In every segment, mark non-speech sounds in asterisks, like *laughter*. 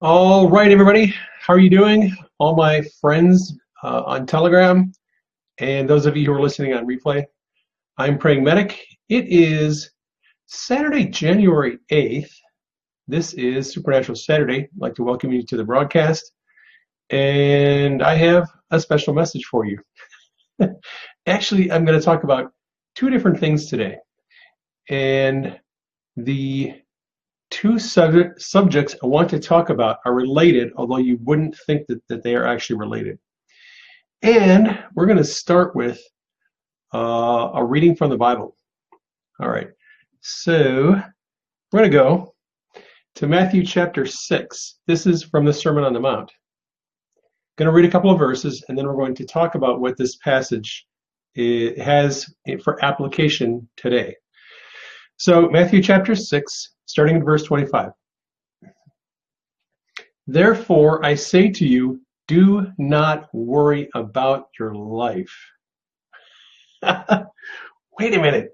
All right, everybody. How are you doing? All my friends uh, on Telegram and those of you who are listening on replay. I'm Praying Medic. It is Saturday, January 8th. This is Supernatural Saturday. I'd like to welcome you to the broadcast. And I have a special message for you. *laughs* Actually, I'm going to talk about two different things today. And the two subject, subjects I want to talk about are related, although you wouldn't think that, that they are actually related. And we're going to start with uh, a reading from the Bible. All right, so we're going to go to Matthew chapter 6. This is from the Sermon on the Mount. I'm going to read a couple of verses, and then we're going to talk about what this passage has for application today. So, Matthew chapter 6, starting in verse 25. Therefore, I say to you, do not worry about your life. *laughs* Wait a minute.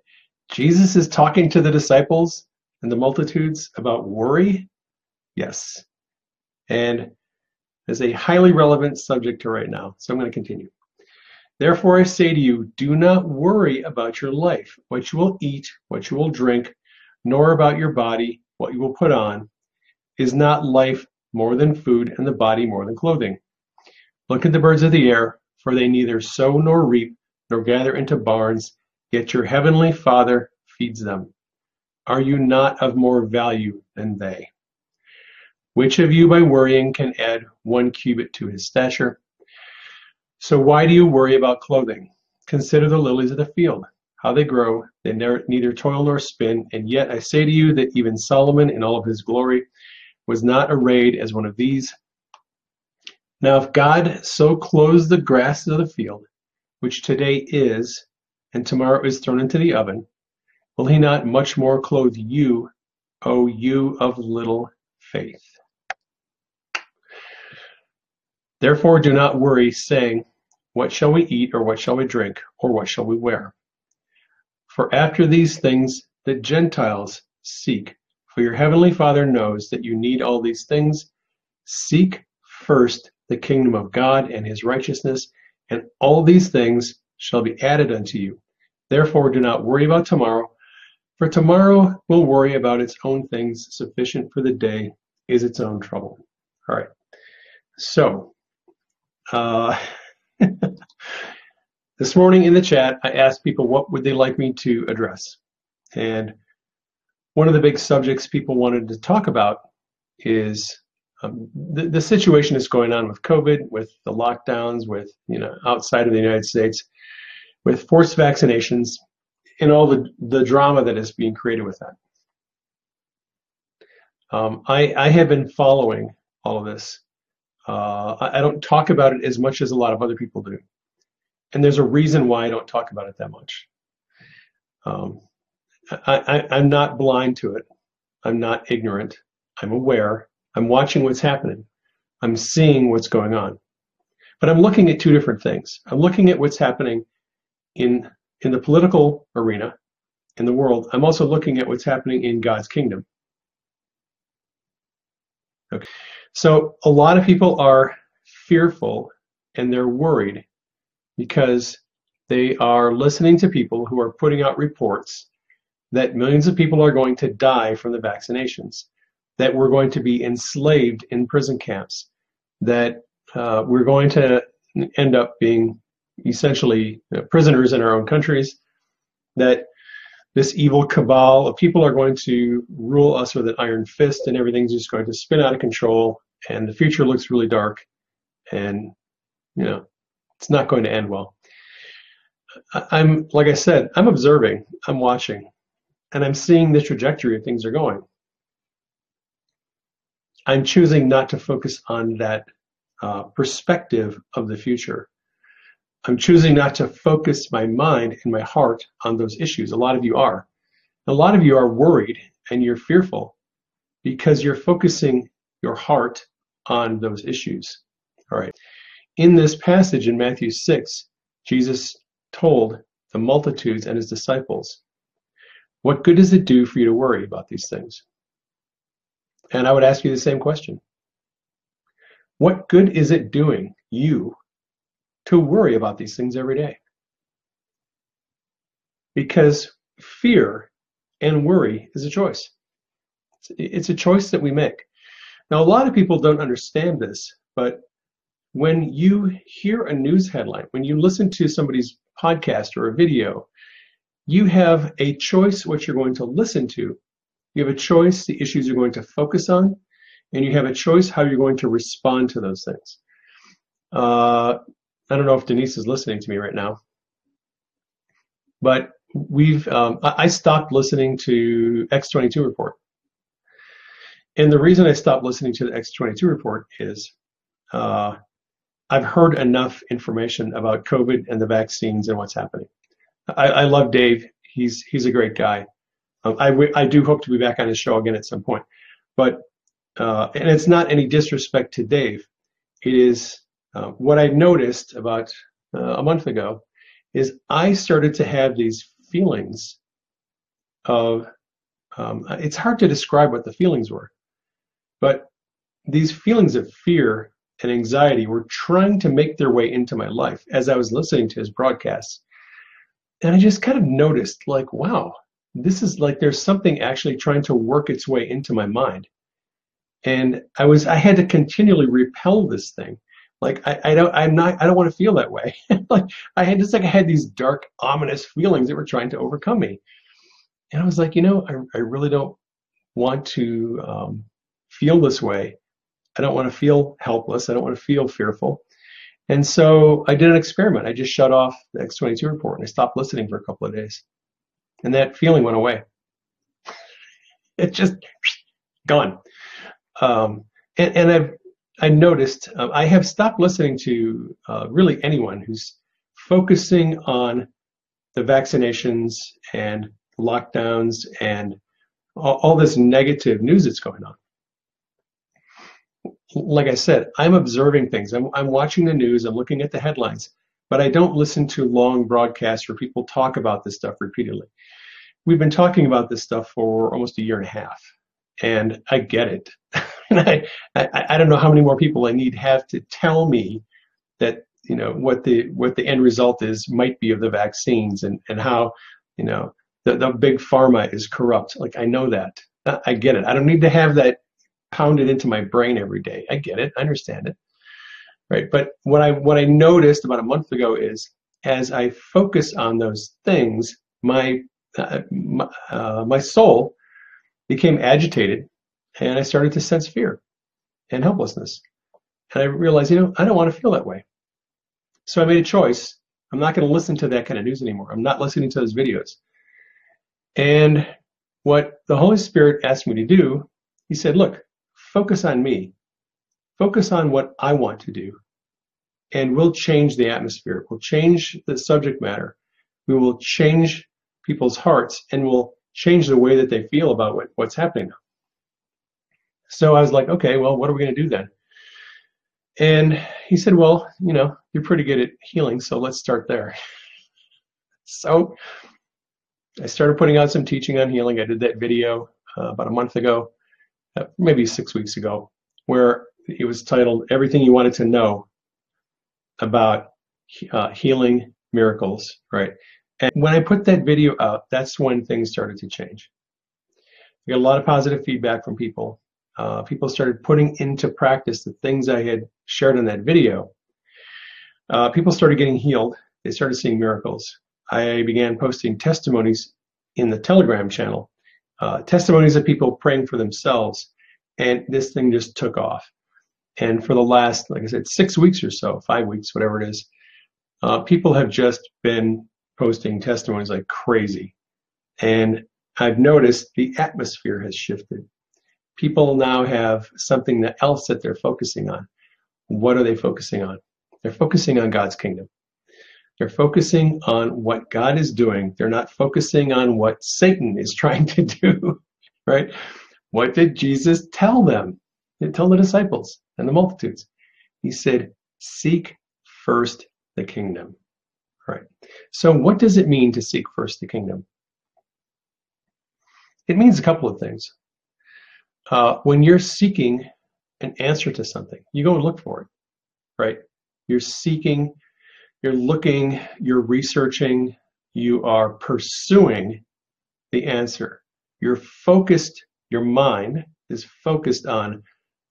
Jesus is talking to the disciples and the multitudes about worry? Yes. And is a highly relevant subject to right now. So I'm going to continue. Therefore, I say to you, do not worry about your life, what you will eat, what you will drink, nor about your body, what you will put on. Is not life more than food, and the body more than clothing? Look at the birds of the air, for they neither sow nor reap, nor gather into barns, yet your heavenly Father feeds them. Are you not of more value than they? Which of you by worrying can add one cubit to his stature? So why do you worry about clothing? Consider the lilies of the field, how they grow, they neither toil nor spin, and yet I say to you that even Solomon in all of his glory was not arrayed as one of these. Now if God so clothes the grass of the field, which today is, and tomorrow is thrown into the oven, will he not much more clothe you, O you of little faith? Therefore do not worry, saying, What shall we eat, or what shall we drink, or what shall we wear? For after these things the Gentiles seek. For your heavenly Father knows that you need all these things. Seek first the kingdom of God and his righteousness, and all these things shall be added unto you. Therefore do not worry about tomorrow, for tomorrow will worry about its own things. Sufficient for the day is its own trouble. All right. So, uh, *laughs* this morning in the chat, I asked people what would they like me to address. And one of the big subjects people wanted to talk about is um, the, the situation that's going on with COVID, with the lockdowns, with you know outside of the United States, with forced vaccinations, and all the the drama that is being created with that. Um, I I have been following all of this. Uh, I, I don't talk about it as much as a lot of other people do, and there's a reason why I don't talk about it that much. Um, I, I, I'm not blind to it. I'm not ignorant. I'm aware I'm watching what's happening. I'm seeing what's going on. But I'm looking at two different things. I'm looking at what's happening in in the political arena in the world. I'm also looking at what's happening in God's kingdom. Okay. So a lot of people are fearful and they're worried because they are listening to people who are putting out reports that millions of people are going to die from the vaccinations that we're going to be enslaved in prison camps, that uh, we're going to end up being essentially prisoners in our own countries, that this evil cabal of people are going to rule us with an iron fist and everything's just going to spin out of control and the future looks really dark and you know it's not going to end well i'm like i said i'm observing i'm watching and i'm seeing the trajectory of things are going I'm choosing not to focus on that uh, perspective of the future. I'm choosing not to focus my mind and my heart on those issues. A lot of you are. A lot of you are worried and you're fearful because you're focusing your heart on those issues. All right. In this passage in Matthew 6, Jesus told the multitudes and his disciples, What good does it do for you to worry about these things? And I would ask you the same question. What good is it doing you to worry about these things every day? Because fear and worry is a choice. It's a choice that we make. Now, a lot of people don't understand this, but when you hear a news headline, when you listen to somebody's podcast or a video, you have a choice what you're going to listen to. You have a choice the issues you're going to focus on, and you have a choice how you're going to respond to those things. Uh, I don't know if Denise is listening to me right now, but we've um, I stopped listening to X22 report, and the reason I stopped listening to the X22 report is uh, I've heard enough information about COVID and the vaccines and what's happening. I, I love Dave. He's he's a great guy. Um, I, w- I do hope to be back on his show again at some point. But uh, and it's not any disrespect to Dave. It is uh, what I noticed about uh, a month ago is I started to have these feelings of um, it's hard to describe what the feelings were, but these feelings of fear and anxiety were trying to make their way into my life as I was listening to his broadcasts. And I just kind of noticed, like, wow, this is like there's something actually trying to work its way into my mind. And I was, I had to continually repel this thing. Like, I, I don't, I'm not, I don't want to feel that way. *laughs* like, I had just like, I had these dark, ominous feelings that were trying to overcome me. And I was like, you know, I, I really don't want to um, feel this way. I don't want to feel helpless. I don't want to feel fearful. And so I did an experiment. I just shut off the X22 report and I stopped listening for a couple of days. And that feeling went away. *laughs* It just *sniffs* gone. Um, and, and I've I noticed um, I have stopped listening to uh, really anyone who's focusing on the vaccinations and lockdowns and all, all this negative news that's going on like I said, I'm observing things. I'm, I'm watching the news, I'm looking at the headlines, but I don't listen to long broadcasts where people talk about this stuff repeatedly. We've been talking about this stuff for almost a year and a half, and I get it. *laughs* and I, I, I don't know how many more people I need have to tell me that you know what the what the end result is might be of the vaccines and and how you know the, the big pharma is corrupt. Like I know that. I get it. I don't need to have that pounded into my brain every day. I get it. I understand it. Right. But what I what I noticed about a month ago is as I focus on those things, my uh, my, uh, my soul became agitated, and I started to sense fear and helplessness. And I realized, you know, I don't want to feel that way. So I made a choice. I'm not going to listen to that kind of news anymore. I'm not listening to those videos. And what the Holy Spirit asked me to do, he said, look, focus on me. Focus on what I want to do. And we'll change the atmosphere. We'll change the subject matter. We will change people's hearts and we'll change the way that they feel about what, what's happening. So I was like, okay, well, what are we going to do then? And he said, well, you know, you're pretty good at healing, so let's start there. *laughs* so I started putting out some teaching on healing. I did that video uh, about a month ago maybe six weeks ago, where it was titled Everything You Wanted to Know about uh, Healing Miracles, right? And when I put that video out, that's when things started to change. I got a lot of positive feedback from people. Uh, people started putting into practice the things I had shared in that video. Uh, people started getting healed. They started seeing miracles. I began posting testimonies in the Telegram channel uh, testimonies of people praying for themselves, and this thing just took off. And for the last, like I said, six weeks or so, five weeks, whatever it is, uh, people have just been posting testimonies like crazy. And I've noticed the atmosphere has shifted. People now have something else that they're focusing on. What are they focusing on? They're focusing on God's kingdom. They're focusing on what God is doing. They're not focusing on what Satan is *laughs* trying to do, right? What did Jesus tell them? He told the disciples and the multitudes. He said, Seek first the kingdom. Right. So, what does it mean to seek first the kingdom? It means a couple of things. Uh, when you're seeking an answer to something, you go and look for it, right? You're seeking, you're looking, you're researching, you are pursuing the answer. You're focused, your mind is focused on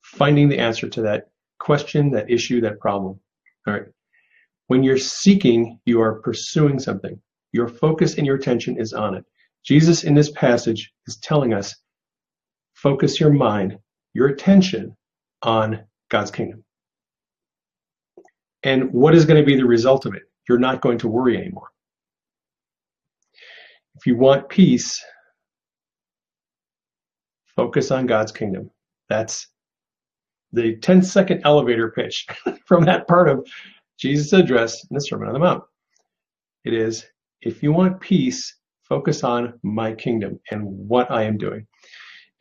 finding the answer to that question, that issue, that problem. All right. When you're seeking, you are pursuing something. Your focus and your attention is on it. Jesus in this passage is telling us focus your mind, your attention on God's kingdom. And what is going to be the result of it? You're not going to worry anymore. If you want peace, focus on God's kingdom. That's the 10 second elevator pitch *laughs* from that part of Jesus' address in the Sermon on the Mount. It is if you want peace, focus on my kingdom and what I am doing.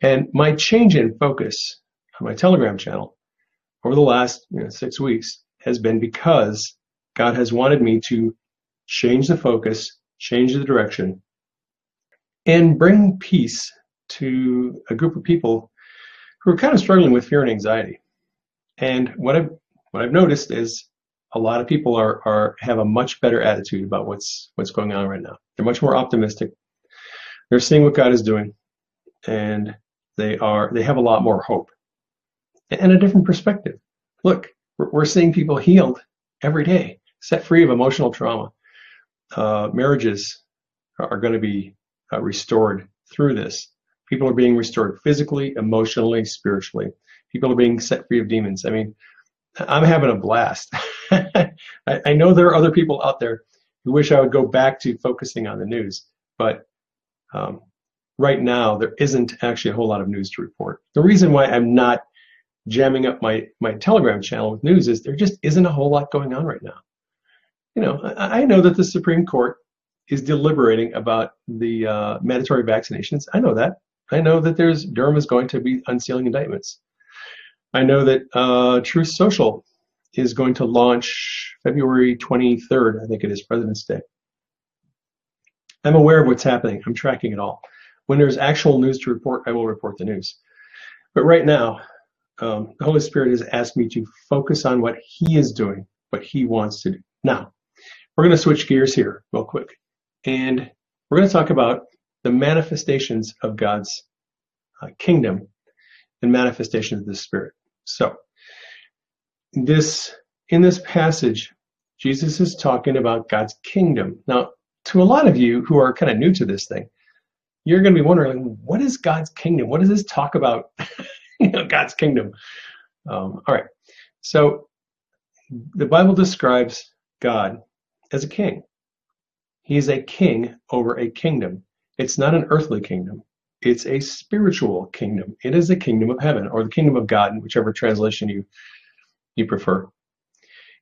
And my change in focus on my Telegram channel over the last you know, six weeks has been because God has wanted me to change the focus, change the direction, and bring peace to a group of people who are kind of struggling with fear and anxiety. And what I've what I've noticed is a lot of people are are have a much better attitude about what's what's going on right now. They're much more optimistic. They're seeing what God is doing, and they are they have a lot more hope and a different perspective. Look, we're seeing people healed every day, set free of emotional trauma. Uh, marriages are going to be uh, restored through this. People are being restored physically, emotionally, spiritually. People are being set free of demons. I mean, I'm having a blast. *laughs* I, I know there are other people out there who wish I would go back to focusing on the news, but um, right now there isn't actually a whole lot of news to report. The reason why I'm not jamming up my my Telegram channel with news is there just isn't a whole lot going on right now. You know, I, I know that the Supreme Court is deliberating about the uh, mandatory vaccinations. I know that. I know that there's Durham is going to be unsealing indictments. I know that uh, Truth Social is going to launch February 23rd, I think it is President's Day. I'm aware of what's happening. I'm tracking it all. When there's actual news to report, I will report the news. But right now, um, the Holy Spirit has asked me to focus on what He is doing, what He wants to do. Now, we're going to switch gears here real quick. And we're going to talk about the manifestations of God's uh, kingdom and manifestations of the Spirit. So, this in this passage, Jesus is talking about God's kingdom. Now, to a lot of you who are kind of new to this thing, you're going to be wondering, what is God's kingdom? What does this talk about? *laughs* *laughs* you know, God's kingdom. Um, all right. So, the Bible describes God as a king. He is a king over a kingdom. It's not an earthly kingdom. It's a spiritual kingdom. It is the kingdom of heaven or the kingdom of God, whichever translation you you prefer.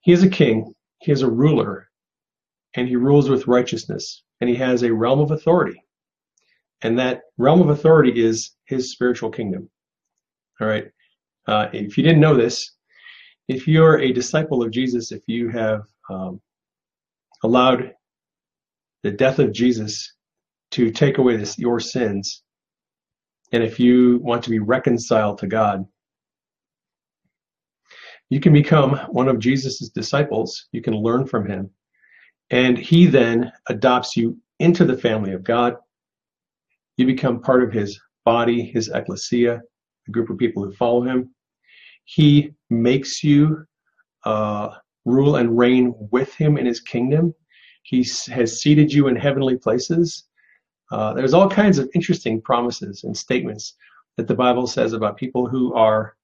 He is a king, he is a ruler, and he rules with righteousness, and he has a realm of authority. And that realm of authority is his spiritual kingdom. All right. Uh, if you didn't know this, if you're a disciple of Jesus, if you have um, allowed the death of Jesus to take away this, your sins, and if you want to be reconciled to God, you can become one of Jesus' disciples. You can learn from him. And he then adopts you into the family of God. You become part of his body, his ecclesia, a group of people who follow him. He makes you uh, rule and reign with him in his kingdom. He has seated you in heavenly places. Uh, there's all kinds of interesting promises and statements that the Bible says about people who are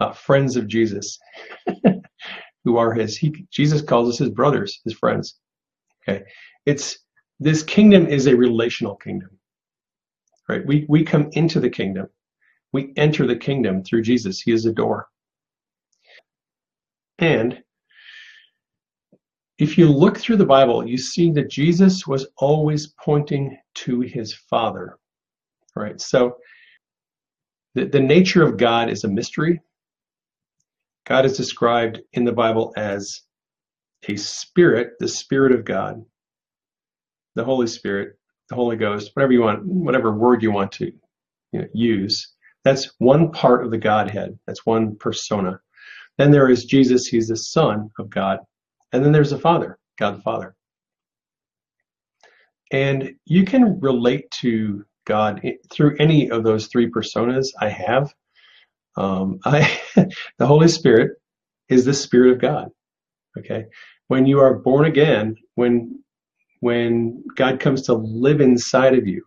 uh, friends of Jesus, *laughs* who are his. He, Jesus calls us his brothers, his friends. Okay, it's this kingdom is a relational kingdom, right? We we come into the kingdom, we enter the kingdom through Jesus. He is the door, and if you look through the Bible, you see that Jesus was always pointing to his Father, right? So the, the nature of God is a mystery. God is described in the Bible as a spirit, the Spirit of God, the Holy Spirit, the Holy Ghost, whatever you want, whatever word you want to you know, use. That's one part of the Godhead. That's one persona. Then there is Jesus, he's the Son of God. And then there's the Father, God the Father. And you can relate to God through any of those three personas I have. Um, *laughs* I, the Holy Spirit is the Spirit of God. Okay, when you are born again, when when God comes to live inside of you,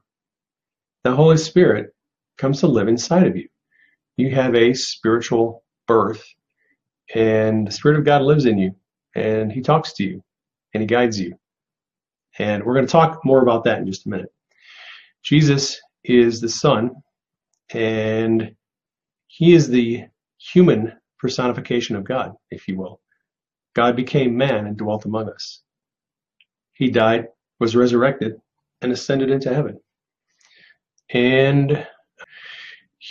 the Holy Spirit comes to live inside of you. You have a spiritual birth, and the Spirit of God lives in you, and He talks to you, and He guides you. And we're going to talk more about that in just a minute. Jesus is the Son, and He is the human personification of God, if you will. God became man and dwelt among us. He died, was resurrected, and ascended into heaven. And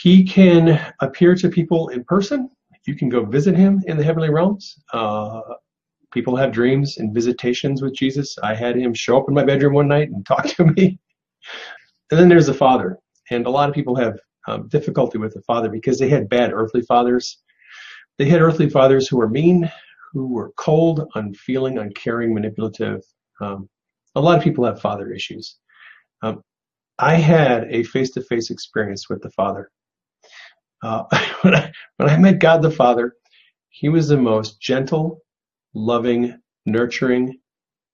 he can appear to people in person. You can go visit him in the heavenly realms. Uh, people have dreams and visitations with Jesus. I had him show up in my bedroom one night and *laughs* talk to me. and then there's the Father. And a lot of people have um, difficulty with the Father because they had bad earthly fathers. They had earthly fathers who were mean, who were cold, unfeeling, uncaring, manipulative. Um, a lot of people have father issues. Um, I had a face-to-face experience with the Father. Uh, *laughs* when, I, when I met God the Father, He was the most gentle, loving, nurturing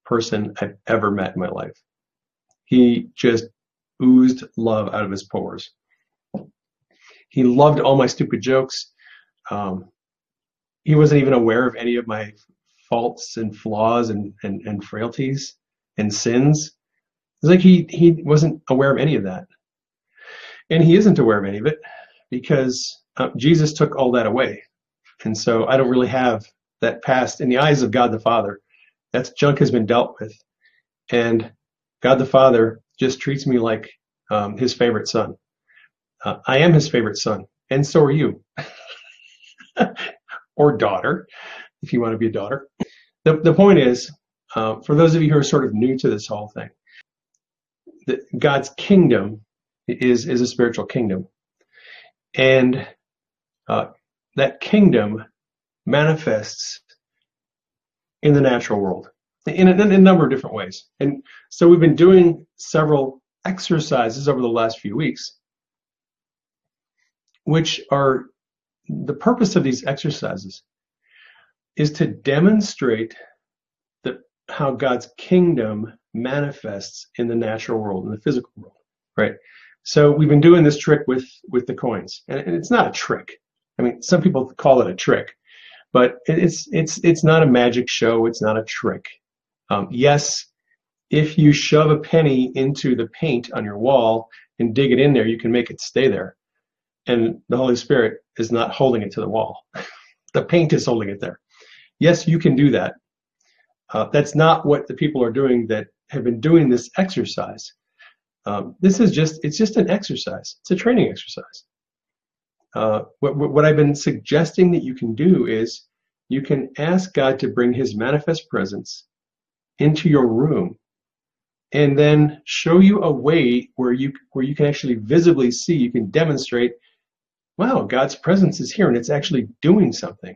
person I've ever met in my life. He just oozed love out of his pores. He loved all my stupid jokes. Um, he wasn't even aware of any of my faults and flaws and, and, and frailties and sins. It's like he, he wasn't aware of any of that. And he isn't aware of any of it because uh, Jesus took all that away. And so I don't really have that past in the eyes of God the Father. That junk has been dealt with. And God the Father just treats me like um, his favorite son. Uh, I am his favorite son, and so are you. *laughs* or daughter, if you want to be a daughter. The, the point is, uh, for those of you who are sort of new to this whole thing, that God's kingdom is, is a spiritual kingdom. And uh, that kingdom manifests in the natural world in a, in a number of different ways. And so we've been doing several exercises over the last few weeks, which are the purpose of these exercises is to demonstrate that how God's kingdom manifests in the natural world, in the physical world, right? So we've been doing this trick with with the coins, and, it's not a trick. I mean, some people call it a trick, but it's it's it's not a magic show. It's not a trick. Um, yes, if you shove a penny into the paint on your wall and dig it in there, you can make it stay there and the Holy Spirit is not holding it to the wall. *laughs* the paint is holding it there. Yes, you can do that. Uh, that's not what the people are doing that have been doing this exercise. Um, this is just, it's just an exercise. It's a training exercise. Uh, what, what I've been suggesting that you can do is you can ask God to bring his manifest presence into your room and then show you a way where you where you can actually visibly see you can demonstrate wow, God's presence is here and it's actually doing something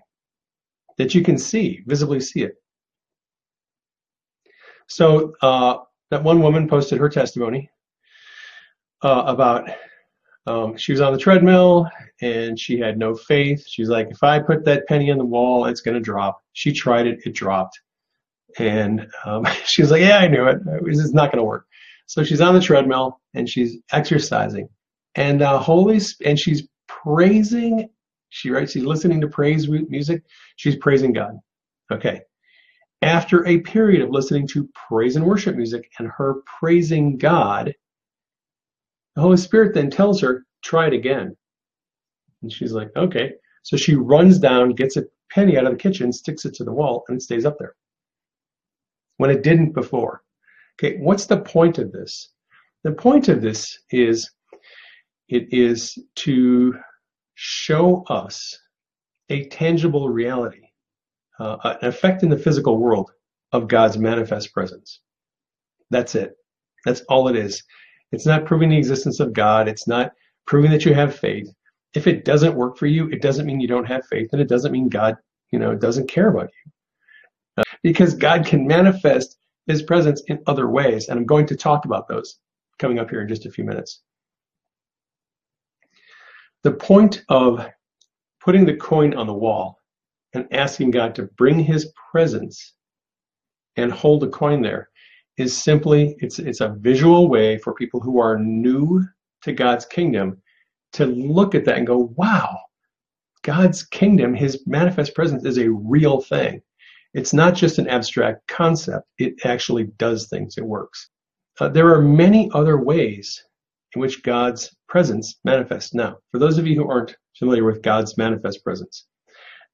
that you can see, visibly see it. So uh, that one woman posted her testimony uh, about um, she was on the treadmill and she had no faith. She's like, if I put that penny in the wall, it's going to drop. She tried it, it dropped. And um, *laughs* she's like, yeah, I knew it. It's not going to work. So she's on the treadmill and she's exercising. And uh, holy, and she's praising. She writes, she's listening to praise music. She's praising God. Okay. After a period of listening to praise and worship music and her praising God, the Holy Spirit then tells her, try it again. And she's like, okay. So she runs down, gets a penny out of the kitchen, sticks it to the wall, and it stays up there. When it didn't before. Okay, what's the point of this? The point of this is it is to show us a tangible reality, uh, an effect in the physical world of God's manifest presence. That's it. That's all it is. It's not proving the existence of God. It's not proving that you have faith. If it doesn't work for you, it doesn't mean you don't have faith, and it doesn't mean God, you know, doesn't care about you. Uh, because God can manifest His presence in other ways, and I'm going to talk about those coming up here in just a few minutes. The point of putting the coin on the wall and asking God to bring His presence and hold the coin there is simply it's it's a visual way for people who are new to God's kingdom to look at that and go, wow, God's kingdom, his manifest presence is a real thing. It's not just an abstract concept, it actually does things, it works. Uh, there are many other ways in which God's presence manifests. Now, for those of you who aren't familiar with God's manifest presence,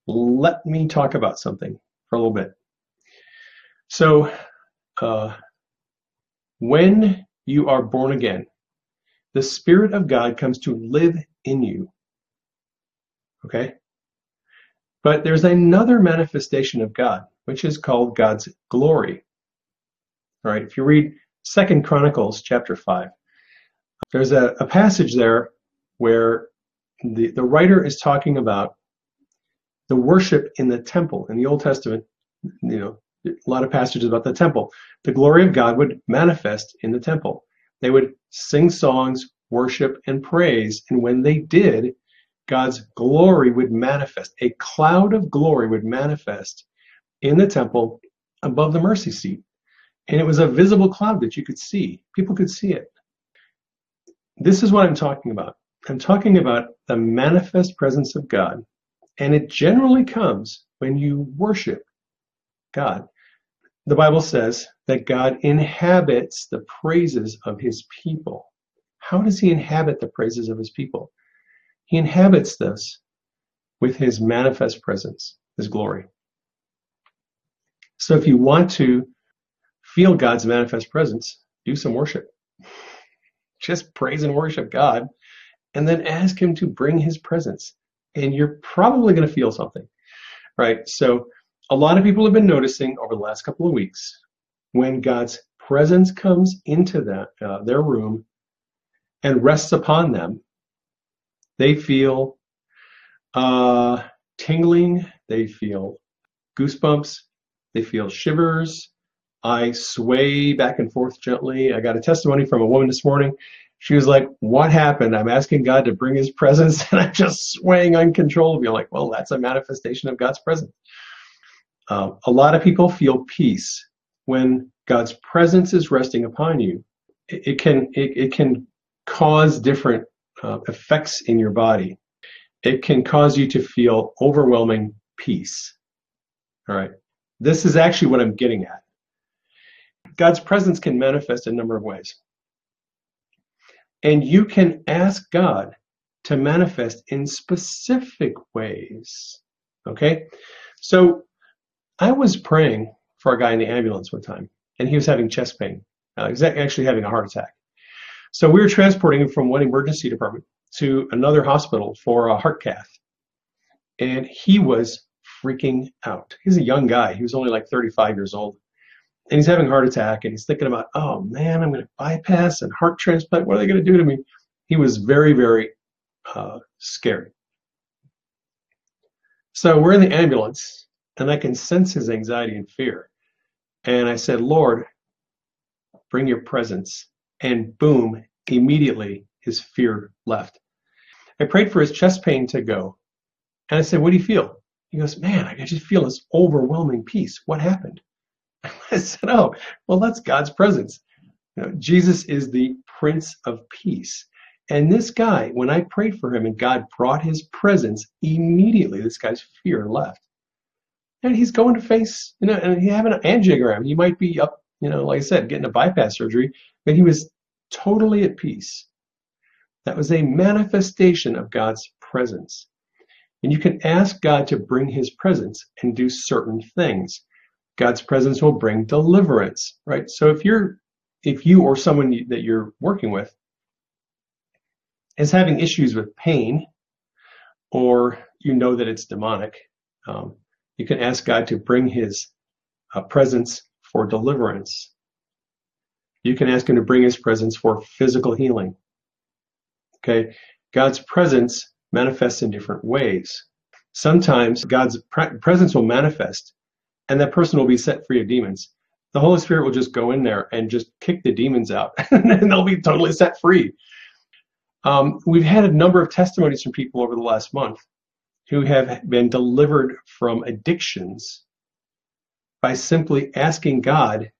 let me talk about something for a little bit. So, uh, when you are born again, the Spirit of God comes to live in you. Okay? But there's another manifestation of God, which is called God's glory. All right, if you read Second Chronicles chapter 5, there's a, a passage there where the, the writer is talking about the worship in the temple. In the Old Testament, you know, a lot of passages about the temple. The glory of God would manifest in the temple. They would sing songs, worship, and praise. And when they did, God's glory would manifest. A cloud of glory would manifest in the temple above the mercy seat. And it was a visible cloud that you could see. People could see it. This is what I'm talking about. I'm talking about the manifest presence of God. And it generally comes when you worship God the Bible says that God inhabits the praises of his people. How does he inhabit the praises of his people? He inhabits this with his manifest presence, his glory. So if you want to feel God's manifest presence, do some worship. *laughs* Just praise and worship God and then ask him to bring his presence. And you're probably going to feel something, right? So a lot of people have been noticing over the last couple of weeks when God's presence comes into that, uh, their room and rests upon them, they feel uh, tingling, they feel goosebumps, they feel shivers. I sway back and forth gently. I got a testimony from a woman this morning. She was like, What happened? I'm asking God to bring his presence, *laughs* and I'm just swaying uncontrollably. I'm like, Well, that's a manifestation of God's presence. Uh, a lot of people feel peace when God's presence is resting upon you. It, it can it, it, can cause different uh, effects in your body. It can cause you to feel overwhelming peace. All right, this is actually what I'm getting at. God's presence can manifest in a number of ways, and you can ask God to manifest in specific ways. Okay, so I was praying for a guy in the ambulance one time, and he was having chest pain. Uh, he's actually having a heart attack. So we were transporting him from one emergency department to another hospital for a heart cath. And he was freaking out. He's a young guy. He was only like 35 years old. And he's having a heart attack and he's thinking about, oh man, I'm going to bypass and heart transplant. What are they going to do to me? He was very, very uh, scary. So we're in the ambulance and I can sense his anxiety and fear. And I said, Lord, bring your presence. And boom, immediately his fear left. I prayed for his chest pain to go. And I said, What do you feel? He goes, Man, I just feel this overwhelming peace. What happened? *laughs* I said, Oh, well, that's God's presence. You know, Jesus is the Prince of Peace. And this guy, when I prayed for him and God brought his presence, immediately this guy's fear left and he's going to face, you know, and he having an angiogram. He might be up, you know, like I said, getting a bypass surgery, but he was totally at peace. That was a manifestation of God's presence. And you can ask God to bring his presence and do certain things. God's presence will bring deliverance, right? So if you're if you or someone that you're working with is having issues with pain or you know that it's demonic, um, you can ask God to bring his uh, presence for deliverance. You can ask him to bring his presence for physical healing. Okay? God's presence manifests in different ways. Sometimes God's pre- presence will manifest and that person will be set free of demons. The Holy Spirit will just go in there and just kick the demons out *laughs* and they'll be totally set free. Um, we've had a number of testimonies from people over the last month who have been delivered from addictions by simply asking God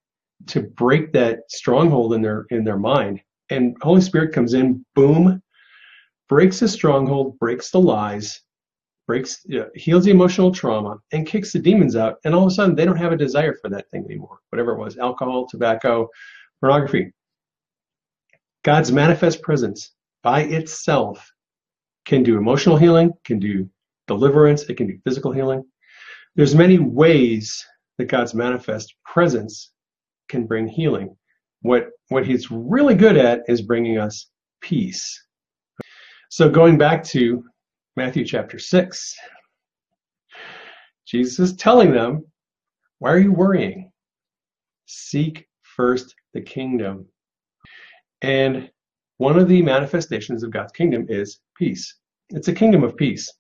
to break that stronghold in their in their mind. And Holy Spirit comes in, boom, breaks the stronghold, breaks the lies, breaks you know, heals the emotional trauma, and kicks the demons out. And all of a sudden, they don't have a desire for that thing anymore. Whatever it was, alcohol, tobacco, pornography. God's manifest presence by itself can do emotional healing, can do deliverance, it can be physical healing. There's many ways that God's manifest presence can bring healing. What what he's really good at is bringing us peace. So going back to Matthew chapter 6, Jesus is telling them, why are you worrying? Seek first the kingdom. And one of the manifestations of God's kingdom is peace. It's a kingdom of peace.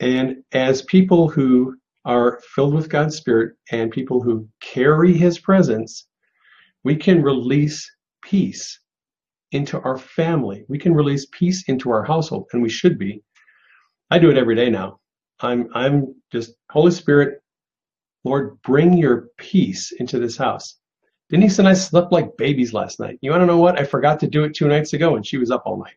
And as people who are filled with God's Spirit and people who carry His presence, we can release peace into our family. We can release peace into our household, and we should be. I do it every day now. I'm I'm just Holy Spirit, Lord, bring your peace into this house. Denise and I slept like babies last night. You want to know what? I forgot to do it two nights ago, and she was up all night.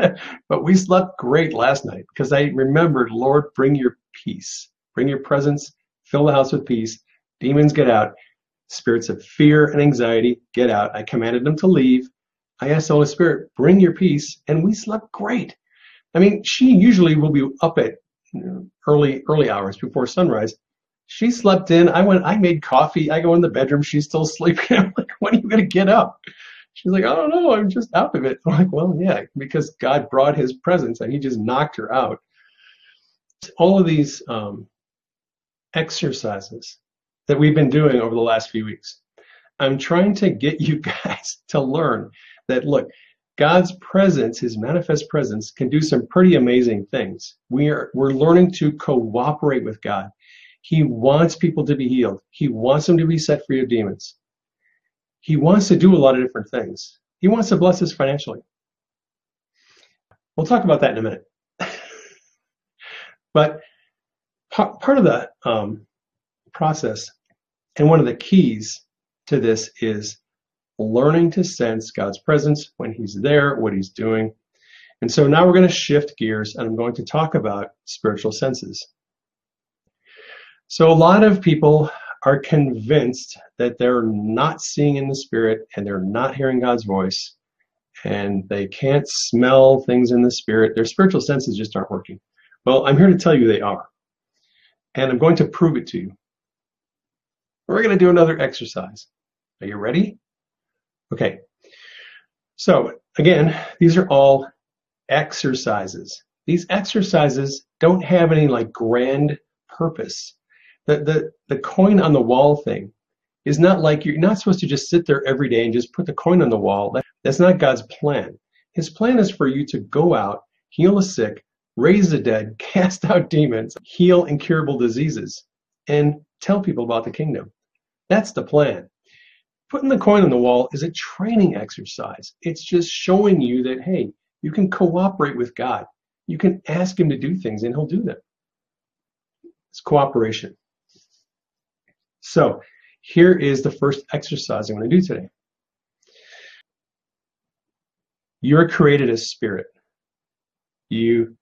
*laughs* but we slept great last night because I remembered, Lord, bring your peace, bring your presence, fill the house with peace. Demons get out. Spirits of fear and anxiety get out. I commanded them to leave. I asked the Holy Spirit, bring your peace, and we slept great. I mean, she usually will be up at early early hours before sunrise she slept in. I went, I made coffee. I go in the bedroom. She's still sleeping. *laughs* I'm like, when are you going to get up? She's like, I don't know. I'm just out of it. *laughs* I'm like, well, yeah, because God brought his presence and he just knocked her out. All of these um, exercises that we've been doing over the last few weeks, I'm trying to get you *laughs* guys to learn that, look, God's presence, his manifest presence, can do some pretty amazing things. We are, we're learning to cooperate with God. He wants people to be healed. He wants them to be set free of demons. He wants to do a lot of different things. He wants to bless us financially. We'll talk about that in a minute. *laughs* but part of the um, process and one of the keys to this is learning to sense God's presence when He's there, what He's doing. And so now we're going to shift gears and I'm going to talk about spiritual senses. So a lot of people are convinced that they're not seeing in the spirit and they're not hearing God's voice and they can't smell things in the spirit. Their spiritual senses just aren't working. Well, I'm here to tell you they are. And I'm going to prove it to you. We're going to do another exercise. Are you ready? Okay. So, again, these are all exercises. These exercises don't have any like grand purpose the, the, the coin on the wall thing is not like you're not supposed to just sit there every day and just put the coin on the wall. That, that's not God's plan. His plan is for you to go out, heal the sick, raise the dead, *laughs* cast out demons, heal incurable diseases, and tell people about the kingdom. That's the plan. Putting the coin on the wall is a training exercise. It's just showing you that, hey, you can cooperate with God. You can ask Him to do things and He'll do them. It's cooperation. So here is the first exercise I'm going to do today. You're created as spirit. You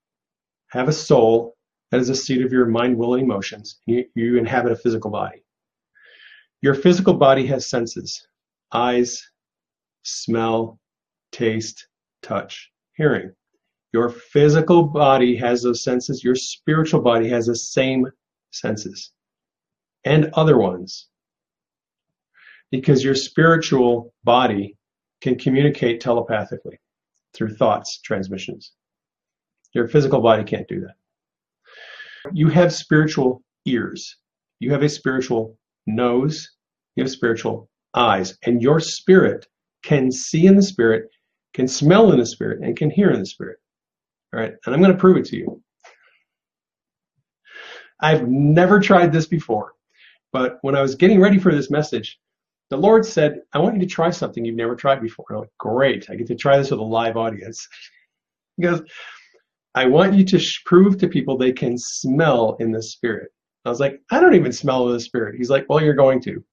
have a soul that is the seat of your mind, will, and emotions. You, you inhabit a physical body. Your physical body has senses eyes, smell, taste, touch, hearing. Your physical body has those senses. Your spiritual body has the same senses and other ones. Because your spiritual body can communicate telepathically through thoughts transmissions. Your physical body can't do that. You have spiritual ears. You have a spiritual nose. You have spiritual eyes. And your spirit can see in the spirit, can smell in the spirit, and can hear in the spirit. All right, and I'm going to prove it to you. I've never tried this before, but when I was getting ready for this message, the Lord said, I want you to try something you've never tried before. And I'm like, great, I get to try this with a live audience. *laughs* he goes, I want you to prove to people they can smell in the spirit. I was like, I don't even smell the spirit. He's like, well, you're going to.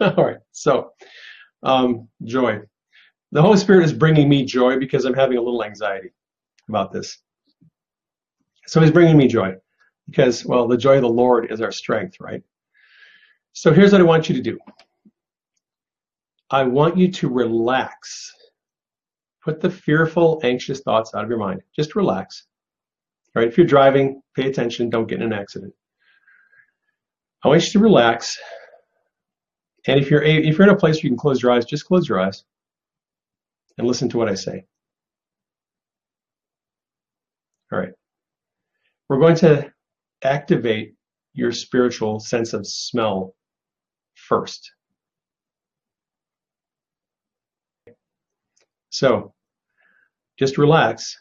*laughs* All right, so um, joy. The Holy Spirit is bringing me joy because I'm having a little anxiety about this. So he's bringing me joy because, well, the joy of the Lord is our strength, right? So here's what I want you to do. I want you to relax. Put the fearful, anxious thoughts out of your mind. Just relax. All right, if you're driving, pay attention, don't get in an accident. I want you to relax. And if you're if you're in a place where you can close your eyes, just close your eyes and listen to what I say. All right. We're going to activate your spiritual sense of smell first. So just relax.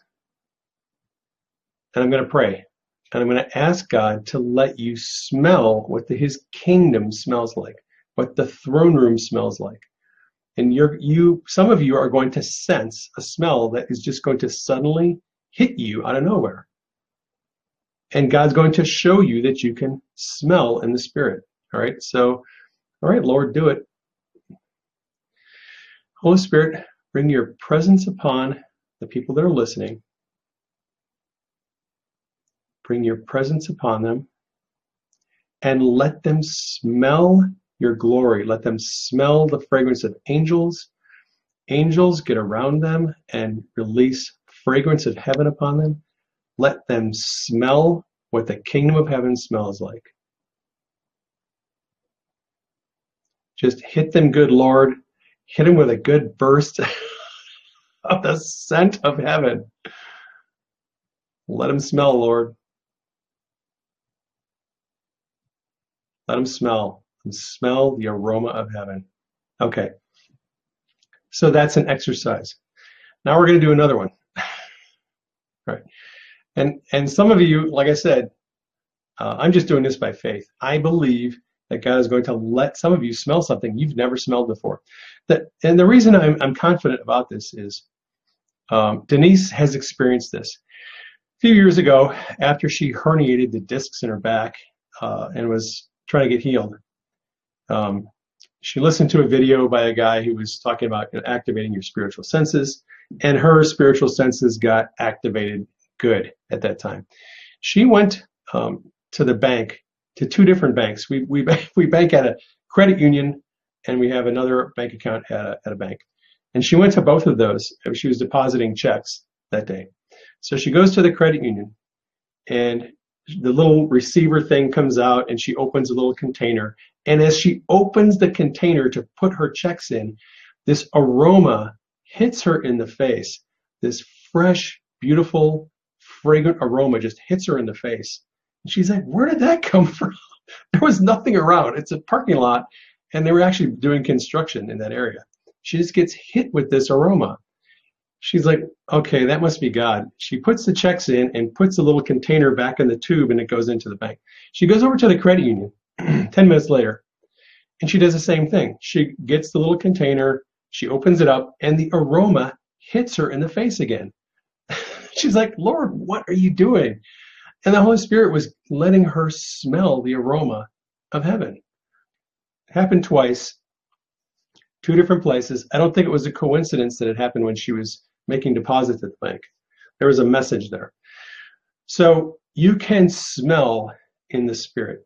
And I'm going to pray. And I'm going to ask God to let you smell what the, his kingdom smells like, what the throne room smells like. And you're, you, some of you are going to sense a smell that is just going to suddenly hit you out of nowhere. And God's going to show you that you can smell in the spirit. All right. So all right, Lord, do it. Holy Spirit, bring your presence upon the people that are listening. Bring your presence upon them and let them smell your glory. Let them smell the fragrance of angels. Angels get around them and release fragrance of heaven upon them. Let them smell what the kingdom of heaven smells like. Just hit them good, Lord. Hit them with a good burst *laughs* of the scent of heaven. Let them smell, Lord. Let them smell. Smell the aroma of heaven. Okay. So that's an exercise. Now we're going to do another one. *laughs* right. And and some of you, like I said, uh, I'm just doing this by faith. I believe that God is going to let some of you smell something you've never smelled before. That, and the reason I'm, I'm confident about this is um, Denise has experienced this. A few years ago, after she herniated the discs in her back uh, and was trying to get healed, um, she listened to a video by a guy who was talking about activating your spiritual senses, and her spiritual senses got activated good at that time. She went um, to the bank to two different banks. We, we, *laughs* we bank at a credit union and we have another bank account at a, at a bank. And she went to both of those. She was depositing checks that day. So she goes to the credit union and the little receiver thing comes out and she opens a little container. And as she opens the container to put her checks in, this aroma hits her in the face. This fresh, beautiful, fragrant aroma just hits her in the face. She's like, where did that come *laughs* from? there was nothing around. It's a parking lot, and they were actually doing construction in that area. She just gets hit with this aroma. She's like, okay, that must be God. She puts the checks in and puts the little container back in the tube, and it goes into the bank. She goes over to the credit union *clears throat* 10 minutes later, and she does the same thing. She gets the little container, she opens it up, and the aroma hits her in the face again. She's like, Lord, what are you doing? And the Holy Spirit was letting her smell the aroma of heaven. It happened twice, two different places. I don't think it was a coincidence that it happened when she was making deposits at the bank. There was a message there. So you can smell in the Spirit.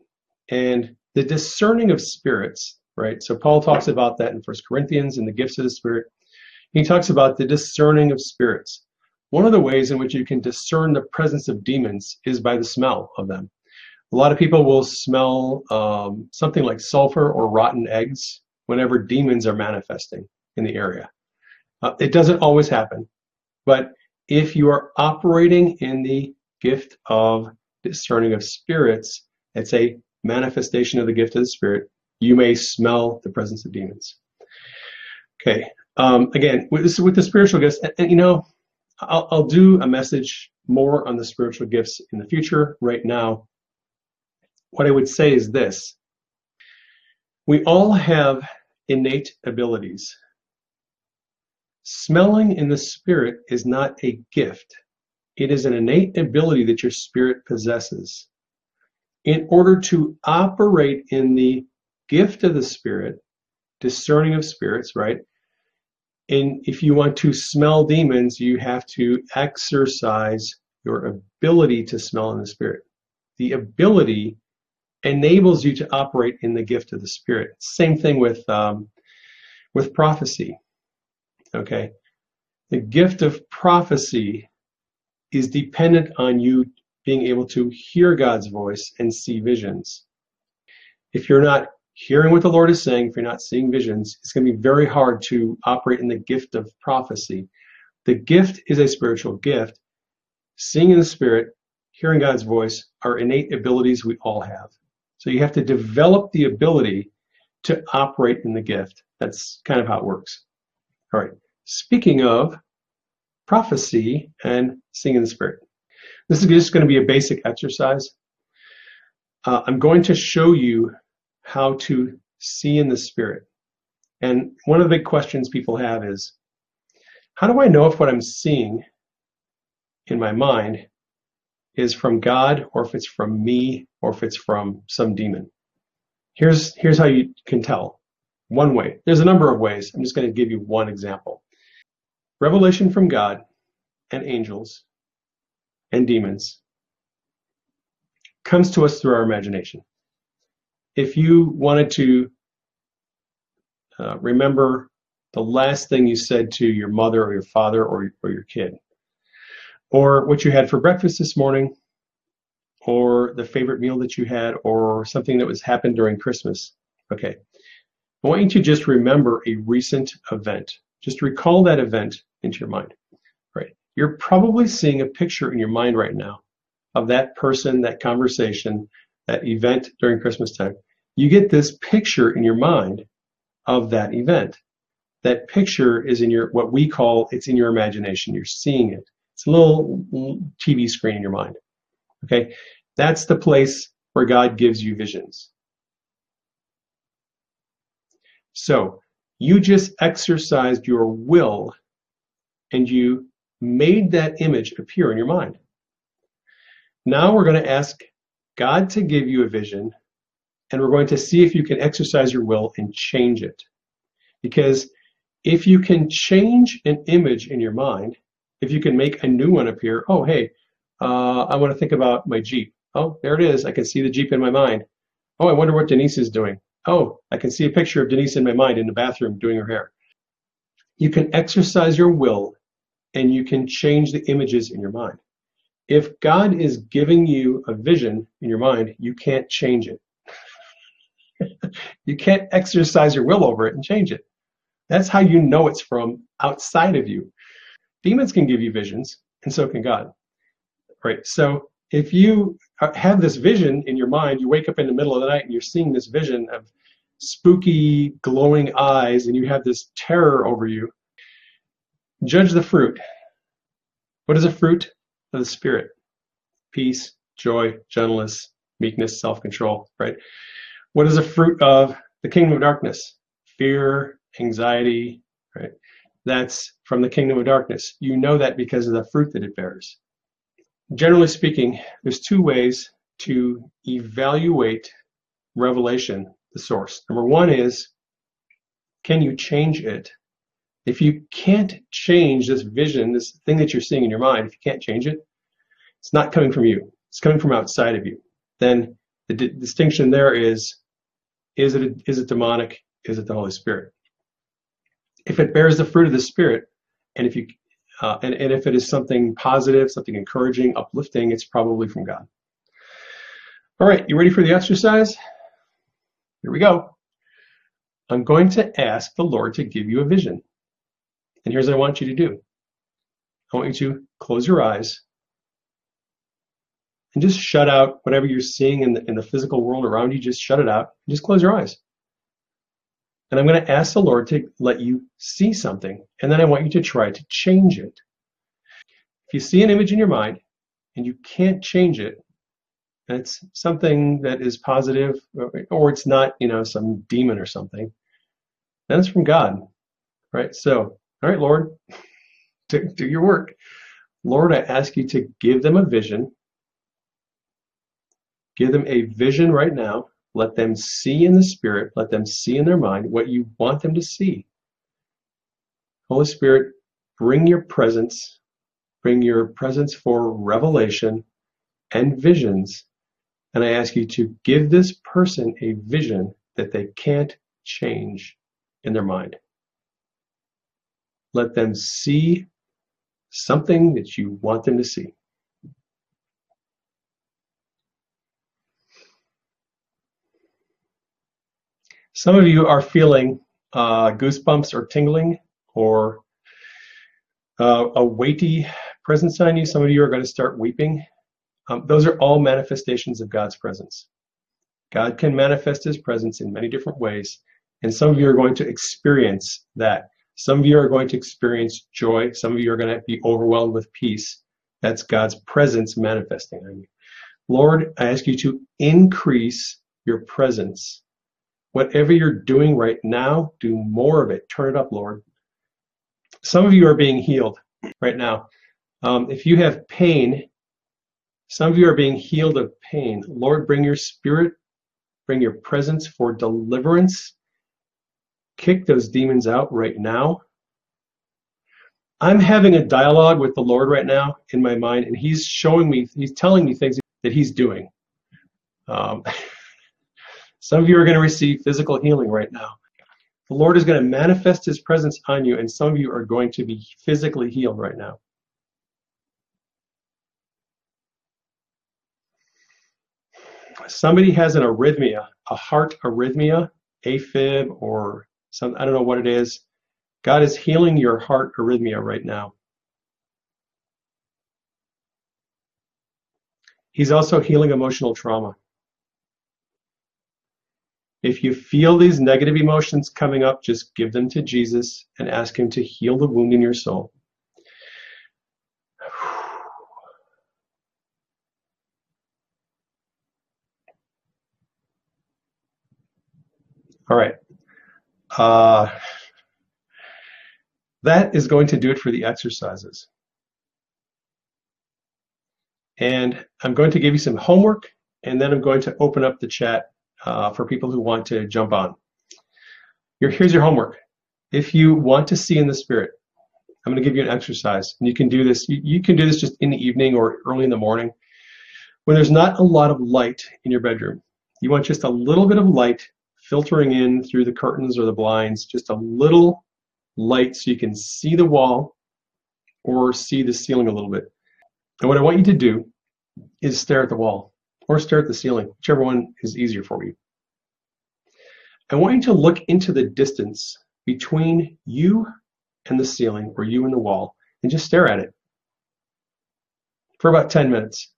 And the discerning of spirits, right? So Paul talks about that in First Corinthians in the gifts of the Spirit. He talks about the discerning of spirits. One of the ways in which you can discern the presence of demons is by the smell of them. A lot of people will smell um, something like sulfur or rotten eggs whenever demons are manifesting in the area. Uh, it doesn't always happen, but if you are operating in the gift of discerning of spirits, it's a manifestation of the gift of the spirit, you may smell the presence of demons. Okay, Um, again, with, with the spiritual gifts, and, and you know, I'll, I'll do a message more on the spiritual gifts in the future. Right now, what I would say is this we all have innate abilities. Smelling in the spirit is not a gift, it is an innate ability that your spirit possesses. In order to operate in the gift of the spirit, discerning of spirits, right? And if you want to smell demons, you have to exercise your ability to smell in the spirit. The ability enables you to operate in the gift of the spirit. Same thing with um, with prophecy. Okay, the gift of prophecy is dependent on you being able to hear God's voice and see visions. If you're not hearing what the Lord is saying, if you're not seeing visions, it's going to be very hard to operate in the gift of prophecy. The gift is a spiritual gift. Seeing in the Spirit, hearing God's voice are innate abilities we all have. So you have to develop the ability to operate in the gift. That's kind of how it works. All right. Speaking of prophecy and seeing in the Spirit, this is just going to be a basic exercise. Uh, I'm going to show you how to see in the Spirit. And one of the big questions people have is how do I know if what I'm seeing in my mind is from God or if it's from me or if it's from some demon? Here's, here's how you can tell. One way. There's a number of ways. I'm just going to give you one example. Revelation from God and angels and demons comes to us through our imagination if you wanted to uh, remember the last thing you said to your mother or your father or, or your kid, or what you had for breakfast this morning, or the favorite meal that you had, or something that was happened during Christmas. Okay. I want you to just remember a recent event. Just recall that event into your mind. Right. You're probably seeing a picture in your mind right now of that person, that conversation, that event during Christmas time, you get this picture in your mind of that event. That picture is in your what we call it's in your imagination. You're seeing it. It's a little TV screen in your mind. Okay, that's the place where God gives you visions. So you just exercised your will and you made that image appear in your mind. Now we're going to ask God to give you a vision, and we're going to see if you can exercise your will and change it. Because if you can change an image in your mind, if you can make a new one appear, oh, hey, uh, I want to think about my Jeep. Oh, there it is. I can see the Jeep in my mind. Oh, I wonder what Denise is doing. Oh, I can see a picture of Denise in my mind in the bathroom doing her hair. You can exercise your will and you can change the images in your mind. If God is giving you a vision in your mind, you can't change it. *laughs* you can't exercise your will over it and change it. That's how you know it's from outside of you. Demons can give you visions, and so can God. Right? So if you have this vision in your mind, you wake up in the middle of the night and you're seeing this vision of spooky, glowing eyes, and you have this terror over you, judge the fruit. What is a fruit? Of the Spirit peace, joy, gentleness, meekness, self control, right? What is the fruit of the kingdom of darkness? Fear, anxiety, right? That's from the kingdom of darkness. You know that because of the fruit that it bears. Generally speaking, there's two ways to evaluate revelation, the source. Number one is can you change it if you can't change this vision, this thing that you're seeing in your mind, if you can't change it, it's not coming from you. It's coming from outside of you. Then the distinction there is, is it, is it demonic? Is it the Holy Spirit? If it bears the fruit of the Spirit, and if you, uh, and, and if it is something positive, something encouraging, uplifting, it's probably from God. All right, you ready for the exercise? Here we go. I'm going to ask the Lord to give you a vision. And here's what I want you to do. I want you to close your eyes and just shut out whatever you're seeing in the, in the physical world around you. Just shut it out. Just close your eyes. And I'm going to ask the Lord to let you see something. And then I want you to try to change it. If you see an image in your mind and you can't change it, and it's something that is positive or it's not, you know, some demon or something, then it's from God. Right? So, all right, Lord, do, do your work. Lord, I ask you to give them a vision. Give them a vision right now. Let them see in the Spirit. Let them see in their mind what you want them to see. Holy Spirit, bring your presence. Bring your presence for revelation and visions. And I ask you to give this person a vision that they can't change in their mind. Let them see something that you want them to see. Some of you are feeling uh, goosebumps or tingling or uh, a weighty presence on you. Some of you are going to start weeping. Um, those are all manifestations of God's presence. God can manifest his presence in many different ways, and some of you are going to experience that some of you are going to experience joy. Some of you are going to be overwhelmed with peace. That's God's presence manifesting on you. Lord, I ask you to increase your presence. Whatever you're doing right now, do more of it. Turn it up, Lord. Some of you are being healed right now. Um, if you have pain, some of you are being healed of pain. Lord, bring your spirit, bring your presence for deliverance kick those demons out right now. I'm having a dialogue with the Lord right now in my mind, and He's showing me, He's telling me things that He's doing. Um, *laughs* some of you are going to receive physical healing right now. The Lord is going to manifest His presence on you, and some of you are going to be physically healed right now. Somebody has an arrhythmia, a heart arrhythmia, AFib, or I don't know what it is. God is healing your heart arrhythmia right now. He's also healing emotional trauma. If you feel these negative emotions coming up, just give them to Jesus and ask Him to heal the wound in your soul. *sighs* All right. Uh, that is going to do it for the exercises. And I'm going to give you some homework, and then I'm going to open up the chat uh, for people who want to jump on. here's your homework. If you want to see in the spirit, I'm going to give you an exercise, and you can do this. You, you can do this just in the evening or early in the morning, when there's not a lot of light in your bedroom. You want just a little bit of light filtering in through the curtains or the blinds, just a little light so you can see the wall or see the ceiling a little bit. And what I want you to do is stare at the wall or stare at the ceiling, whichever one is easier for you. I want you to look into the distance between you and the ceiling or you and the wall and just stare at it for about 10 minutes.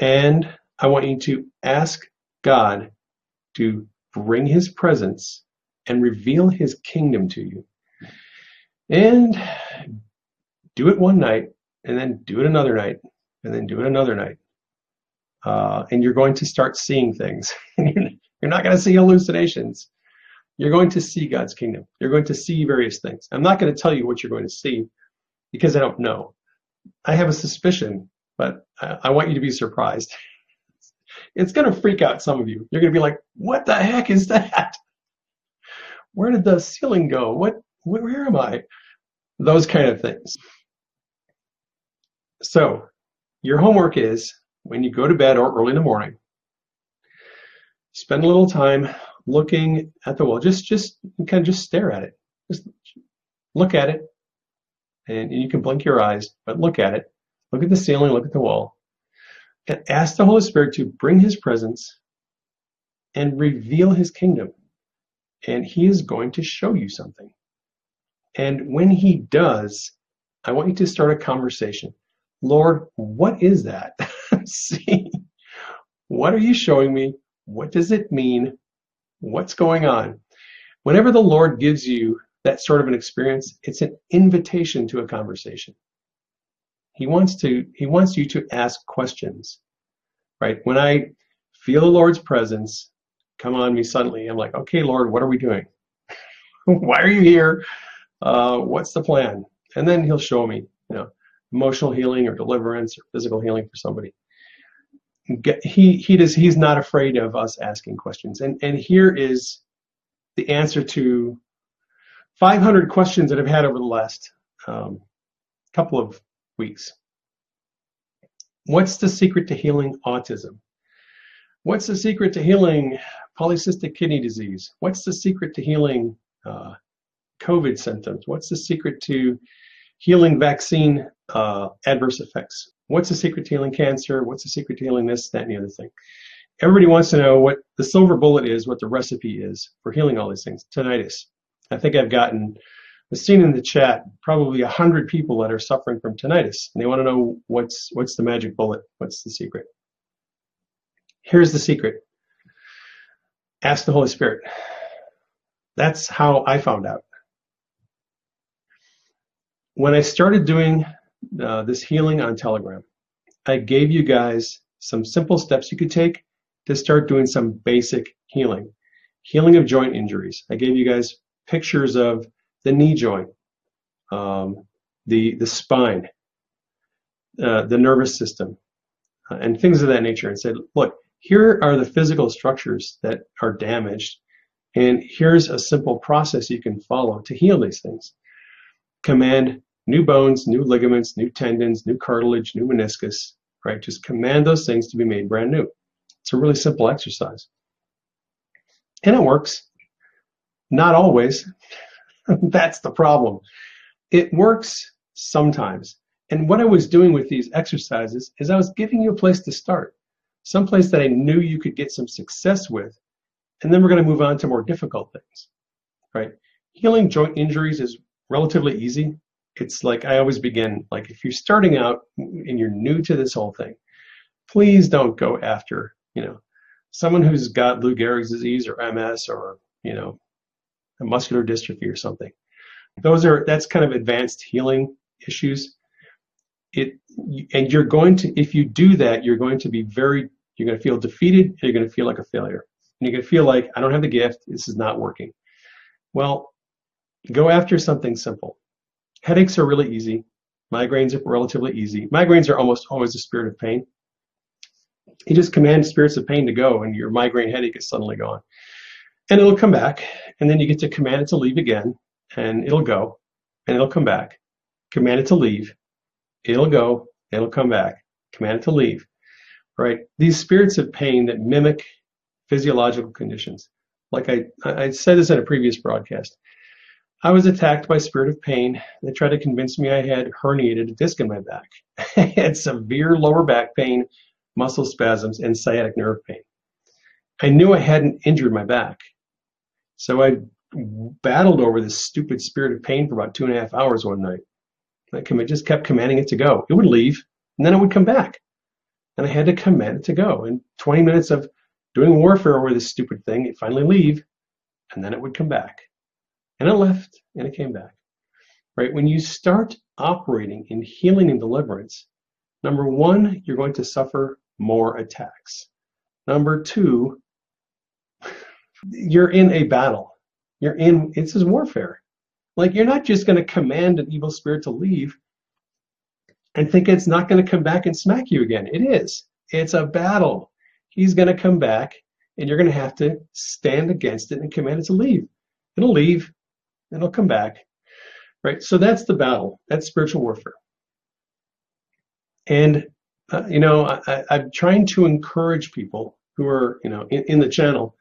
And I want you to ask God to bring his presence and reveal his kingdom to you. And do it one night, and then do it another night, and then do it another night. Uh, and you're going to start seeing things. *laughs* you're not going to see hallucinations. You're going to see God's kingdom. You're going to see various things. I'm not going to tell you what you're going to see because I don't know. I have a suspicion, but I, I want you to be surprised. *laughs* it's going to freak out some of you. You're going to be like, what the heck is that? *laughs* Where did the ceiling go? What, where am I? Those kind of things. So your homework is when you go to bed or early in the morning, spend a little time looking at the wall. Just, just kind of just stare at it. Just look at it, and you can blink your eyes, but look at it. Look at the ceiling. Look at the wall and ask the Holy Spirit to bring His presence and reveal His kingdom. And He is going to show you something. And when He does, I want you to start a conversation. Lord, what is that? *laughs* See, what are you showing me? What does it mean? What's going on? Whenever the Lord gives you that sort of an experience, it's an invitation to a conversation. He wants to he wants you to ask questions. Right? When I feel the Lord's presence come on me suddenly, I'm like, okay, Lord, what are we doing? *laughs* Why are you here? Uh, what's the plan? And then he'll show me, you know, emotional healing or deliverance or physical healing for somebody. He he does he's not afraid of us asking questions. And and here is the answer to 500 questions that I've had over the last um, couple of weeks. What's the secret to healing autism? What's the secret to healing polycystic kidney disease? What's the secret to healing uh, COVID symptoms? What's the secret to healing vaccine uh, adverse effects? What's the secret to healing cancer? What's the secret to healing this, that, and the other thing? Everybody wants to know what the silver bullet is, what the recipe is for healing all these things. Tinnitus. I think I've gotten, I've seen in the chat probably a hundred people that are suffering from tinnitus, and they want to know what's what's the magic bullet, what's the secret. Here's the secret. Ask the Holy Spirit. That's how I found out. When I started doing uh, this healing on Telegram, I gave you guys some simple steps you could take to start doing some basic healing. Healing of joint injuries. I gave you guys pictures of the knee joint, um, the, the spine, uh, the nervous system, uh, and things of that nature, and said, look, here are the physical structures that are damaged, and here's a simple process you can follow to heal these things. Command new bones, new ligaments, new tendons, new cartilage, new meniscus, right? Just command those things to be made brand new. It's a really simple exercise. And it works. Not always. *laughs* That's the problem. It works sometimes. And what I was doing with these exercises is I was giving you a place to start, some place that I knew you could get some success with, and then we're going to move on to more difficult things, right? Healing joint injuries is relatively easy it's like I always begin like if you're starting out and you're new to this whole thing, please don't go after you know someone who's got Lou Gehrig's disease or MS or you know a muscular dystrophy or something. Those are that's kind of advanced healing issues. It and you're going to if you do that, you're going to be very you're going to feel defeated. you're going to feel like a failure. And you're going to feel like I don't have the gift. This is not working. Well, go after something simple. Headaches are really easy. Migraines are relatively easy. Migraines are almost always a spirit of pain. You just command spirits of pain to go, and your migraine headache is suddenly gone. And it'll come back, and then you get to command it to leave again, and it'll go, and it'll come back. Command it to leave. It'll go, it'll come back. Command it to leave. Right? These spirits of pain that mimic physiological conditions. Like I, I said this in a previous broadcast. I was attacked by spirit of pain. They tried to convince me I had herniated a disc in my back. I *laughs* had severe lower back pain, muscle spasms, and sciatic nerve pain. I knew I hadn't injured my back. So I battled over this stupid spirit of pain for about two and a half hours one night. I just kept commanding it to go. It would leave, and then it would come back. And I had to command it to go. And 20 minutes of doing warfare over this stupid thing, it finally leave, and then it would come back and it left and it came back. Right? When you start operating in healing and deliverance, number one, you're going to suffer more attacks. Number two, you're in a battle. You're in, it's is warfare. Like you're not just going to command an evil spirit to leave and think it's not going to come back and smack you again. It is. It's a battle. He's going to come back and you're going to have to stand against it and command it to leave. It'll leave and it'll come back. Right? So that's the battle. That's spiritual warfare. And, uh, you know, I, I'm trying to encourage people who are, you know, in, in the channel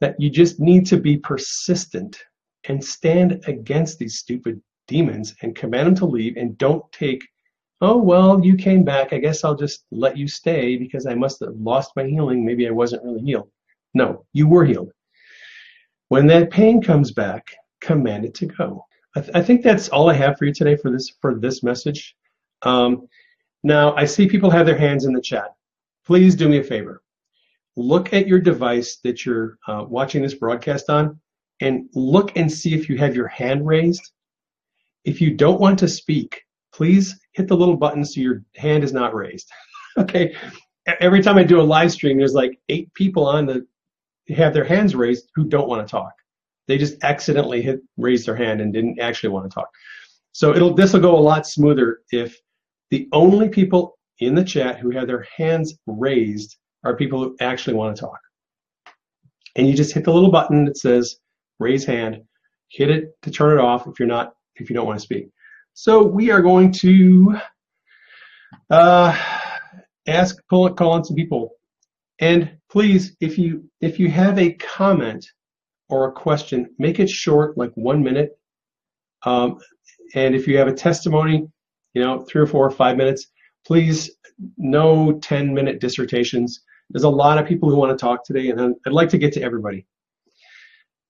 that you just need to be persistent and stand against these stupid demons and command them to leave and don't take oh well you came back i guess i'll just let you stay because i must have lost my healing maybe i wasn't really healed no you were healed when that pain comes back command it to go. I, th- I, think that's all I have for you today for this for this message. Um, now I see people have their hands in the chat. Please do me a favor. Look at your device that you're uh, watching this broadcast on, and look and see if you have your hand raised. If you don't want to speak, please hit the little button so your hand is not raised. *laughs* okay. Every time I do a live stream, there's like eight people on the have their hands raised who don't want to talk. They just accidentally hit raise their hand and didn't actually want to talk. So it'll this will go a lot smoother if the only people in the chat who have their hands raised are people who actually want to talk. And you just hit the little button that says raise hand, hit it to turn it off if you're not if you don't want to speak. So we are going to uh, ask call, call on some people. And please, if you if you have a comment or a question, make it short, like one minute. Um, and if you have a testimony, you know, three or four or five minutes, please no 10 minute dissertations. There's a lot of people who want to talk today, and I'd like to get to everybody.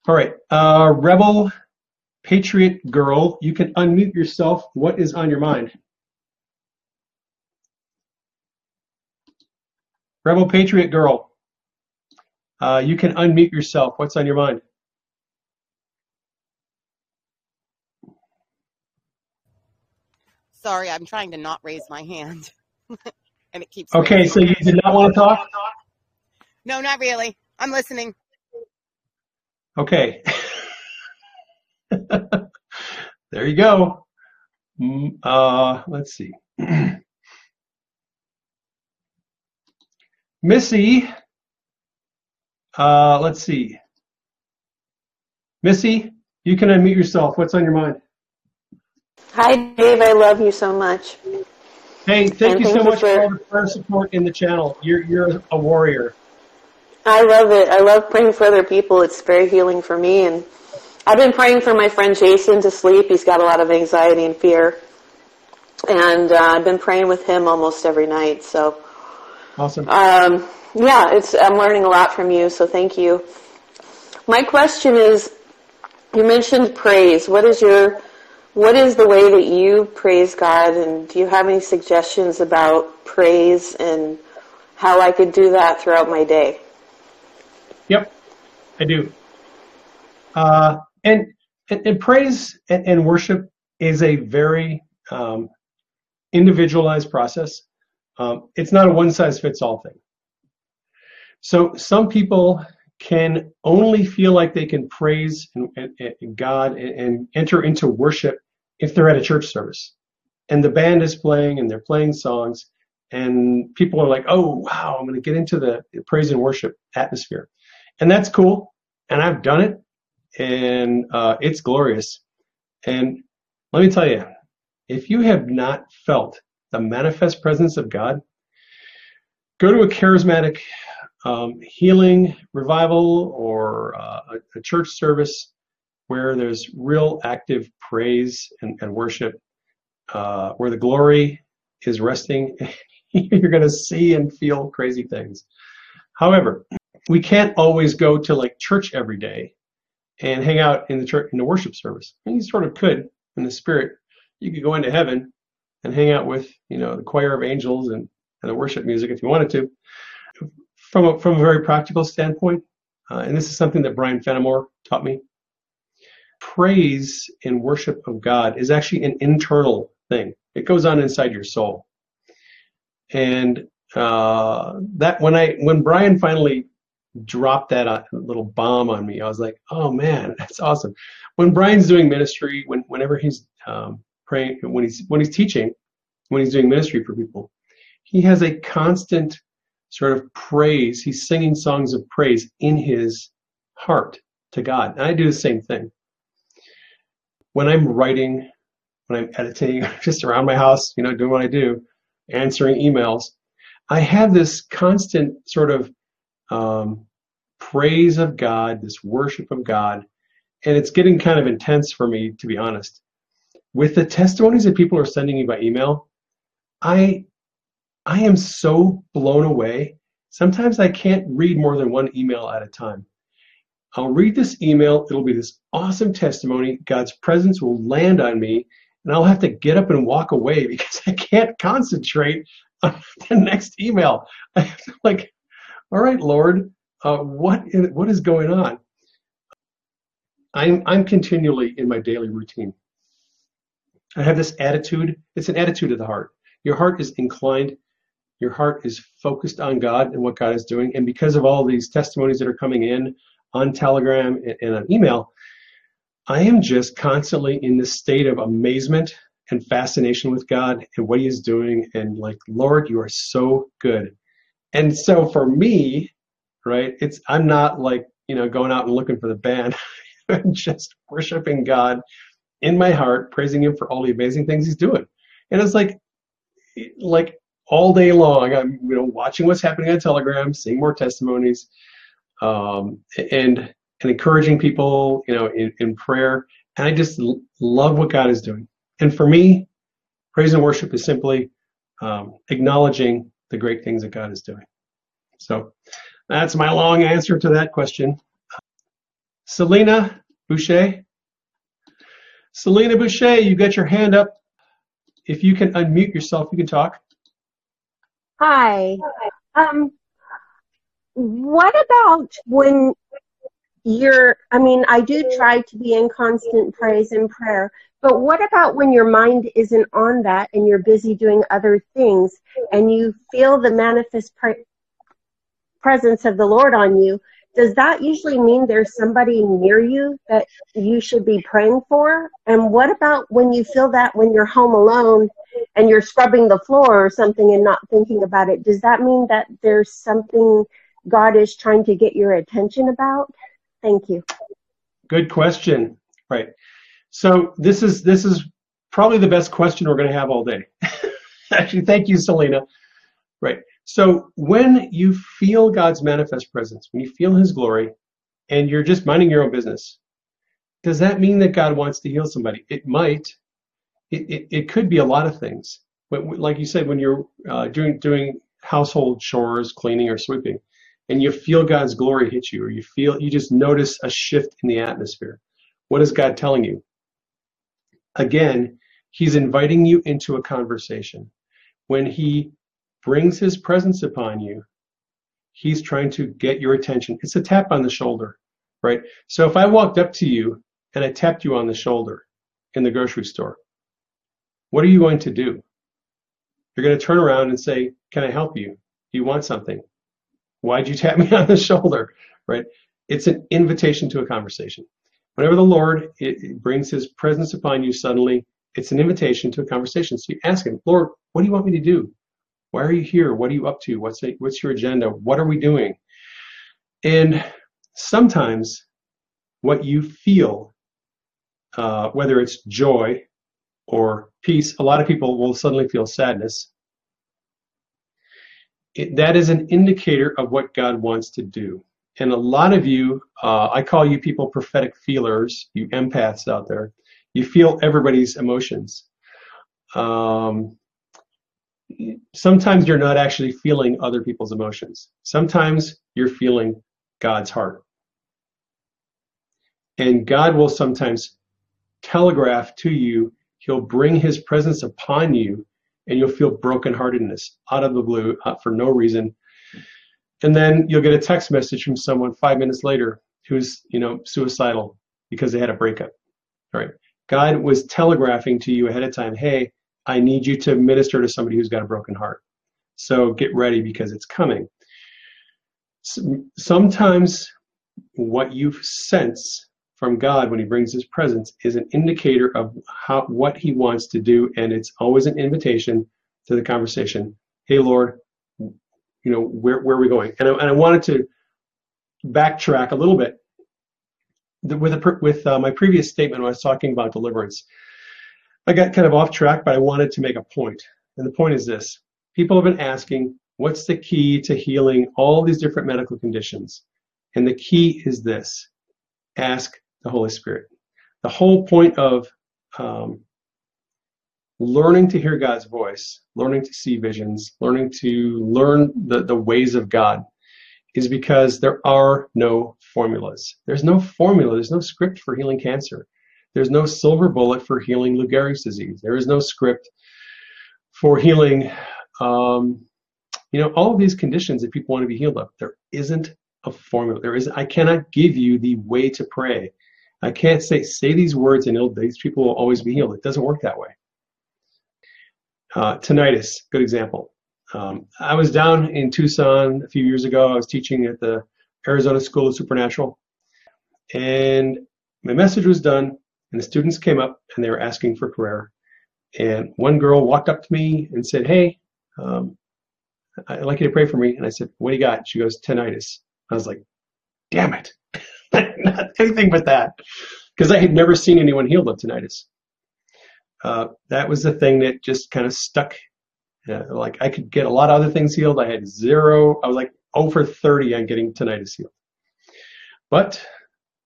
All right, uh, Rebel Patriot Girl, you can unmute yourself. What is on your mind? Rebel Patriot Girl, uh, you can unmute yourself. What's on your mind? Sorry, I'm trying to not raise my hand. *laughs* and it keeps. Okay, so you did not want to talk? No, not really. I'm listening. Okay. *laughs* there you go. Mm, uh, let's see. *clears throat* Missy, uh, let's see. Missy, you can unmute yourself. What's on your mind? Hi, Dave. I love you so much. Hey, thank and you thank so you much for, for all the prayer support in the channel. You're you're a warrior. I love it. I love praying for other people. It's very healing for me. And I've been praying for my friend Jason to sleep. He's got a lot of anxiety and fear. And uh, I've been praying with him almost every night. So, awesome. Um, yeah, it's I'm learning a lot from you. So thank you. My question is, you mentioned praise. What is your what is the way that you praise God, and do you have any suggestions about praise and how I could do that throughout my day? Yep, I do. Uh, and, and, and praise and, and, worship is a very um, individualized process. Um, it's not a one size fits all thing. So some people can only feel like they can praise and God and enter into worship if they're at a church service and the band is playing and they're playing songs and people are like, oh, wow, I'm going to get into the praise and worship atmosphere. And that's cool. And I've done it and uh, it's glorious. And let me tell you, if you have not felt the manifest presence of God, go to a charismatic um, healing revival or uh, a, a church service where there's real active praise and, and worship, uh, where the glory is resting, *laughs* you're going to see and feel crazy things. However, we can't always go to like church every day and hang out in the church in the worship service. You sort of could in the spirit. You could go into heaven and hang out with you know the choir of angels and, and the worship music if you wanted to. From a, from a very practical standpoint, uh, and this is something that Brian Fenimore taught me praise and worship of God is actually an internal thing. It goes on inside your soul. And uh, that when I when Brian finally dropped that uh, little bomb on me, I was like, oh man, *laughs* that's awesome. When Brian's doing ministry, when whenever he's um, praying, when he's when he's teaching, when he's doing ministry for people, he has a constant sort of praise. He's singing songs of praise in his heart to God. And I do the same thing when I'm writing, when I'm editing, *laughs* just around my house, you know, doing what I do, answering emails, I have this constant sort of um, praise of God, this worship of God, and it's getting kind of intense for me, to be honest. With the testimonies that people are sending me by email, I I am so blown away. Sometimes I can't read more than one email at a time. I'll read this email. It'll be this awesome testimony. God's presence will land on me, and I'll have to get up and walk away *laughs* because I can't concentrate on *laughs* the next email. I'm *laughs* like, all right, Lord, uh, what is, what is going on? I'm I'm continually in my daily routine. I have this attitude. It's an attitude of the heart. Your heart is inclined. Your heart is focused on God and what God is doing. And because of all these testimonies that are coming in on Telegram and, on email, I am just constantly in this state of amazement and fascination with God and what He is doing. And like, Lord, you are so good. And so for me, right, it's I'm not like you know going out and looking for the band. *laughs* I'm just worshiping God in my heart, praising Him for all the amazing things He's doing. And it's like, like all day long, I'm you know watching what's happening on Telegram, seeing more testimonies, um, and and encouraging people, you know, in, in prayer. And I just l- love what God is doing. And for me, praise and worship is simply um, acknowledging the great things that God is doing. So that's my long answer to that question. Selena Boucher. Selena Boucher, you got your hand up. If you can unmute yourself, you can talk. Hi. Um, what about when you're, I mean, I do try to be in constant praise and prayer, but what about when your mind isn't on that and you're busy doing other things and you feel the manifest pre- presence of the Lord on you? Does that usually mean there's somebody near you that you should be praying for? And what about when you feel that when you're home alone and you're scrubbing the floor or something and not thinking about it? Does that mean that there's something God is trying to get your attention about? Thank you. Good question. Right. So this is this is probably the best question we're going to have all day. *laughs* Actually, thank you, Selena. Right. So when you feel God's manifest presence, when you feel His glory, and you're just minding your own business, does that mean that God wants to heal somebody? It might. It, it, it could be a lot of things. But like you said, when you're uh, doing doing household chores, cleaning or sweeping, and you feel God's glory hit you, or you feel you just notice a shift in the atmosphere. What is God telling you? Again, He's inviting you into a conversation. When He brings His presence upon you, He's trying to get your attention. It's a tap on the shoulder, right? So if I walked up to you and I tapped you on the shoulder in the grocery store, what are you going to do? You're going to turn around and say, Can I help you? Do you want something? Why'd you tap *laughs* me on the shoulder? Right? It's an invitation to a conversation. Whenever the Lord it, it brings His presence upon you suddenly, it's an invitation to a conversation. So you ask Him, Lord, what do you want me to do? Why are you here? What are you up to? What's it, what's your agenda? What are we doing? And sometimes what you feel, uh, whether it's joy or peace, a lot of people will suddenly feel sadness. It, that is an indicator of what God wants to do. And a lot of you, uh, I call you people prophetic feelers, you empaths out there. You feel everybody's emotions. Um, sometimes you're not actually feeling other people's emotions. Sometimes you're feeling God's heart. And God will sometimes telegraph to you, He'll bring His presence upon you, and you'll feel brokenheartedness out of the blue uh, for no reason. And then you'll get a text message from someone five minutes later who's, you know, suicidal because they had a breakup. All right. God was telegraphing to you ahead of time, hey, I need you to minister to somebody who's got a broken heart. So get ready because it's coming. Sometimes what you sense from God when He brings His presence is an indicator of how what He wants to do, and it's always an invitation to the conversation. Hey, Lord, you know where where are we going? And I, and I wanted to backtrack a little bit with a, with uh, my previous statement when I was talking about deliverance. I got kind of off track, but I wanted to make a point. And the point is this people have been asking, what's the key to healing all these different medical conditions? And the key is this ask the Holy Spirit. The whole point of um, learning to hear God's voice, learning to see visions, learning to learn the, the ways of God is because there are no formulas. There's no formula, there's no script for healing cancer. There's no silver bullet for healing Lou Gehrig's disease. There is no script for healing, um, you know, all of these conditions that people want to be healed of. There isn't a formula. There is. I cannot give you the way to pray. I can't say say these words and it'll, these people will always be healed. It doesn't work that way. Uh, tinnitus, good example. Um, I was down in Tucson a few years ago. I was teaching at the Arizona School of Supernatural, and my message was done, and the students came up and they were asking for prayer. And one girl walked up to me and said, "Hey, um, I'd like you to pray for me." And I said, "What do you got?" She goes, "Tinnitus." I was like, "Damn it, *laughs* *laughs* anything but that," because I had never seen anyone healed of tinnitus. Uh, that was the thing that just kind of stuck. Uh, like I could get a lot of other things healed. I had zero. I was like over 30 on getting tinnitus healed. But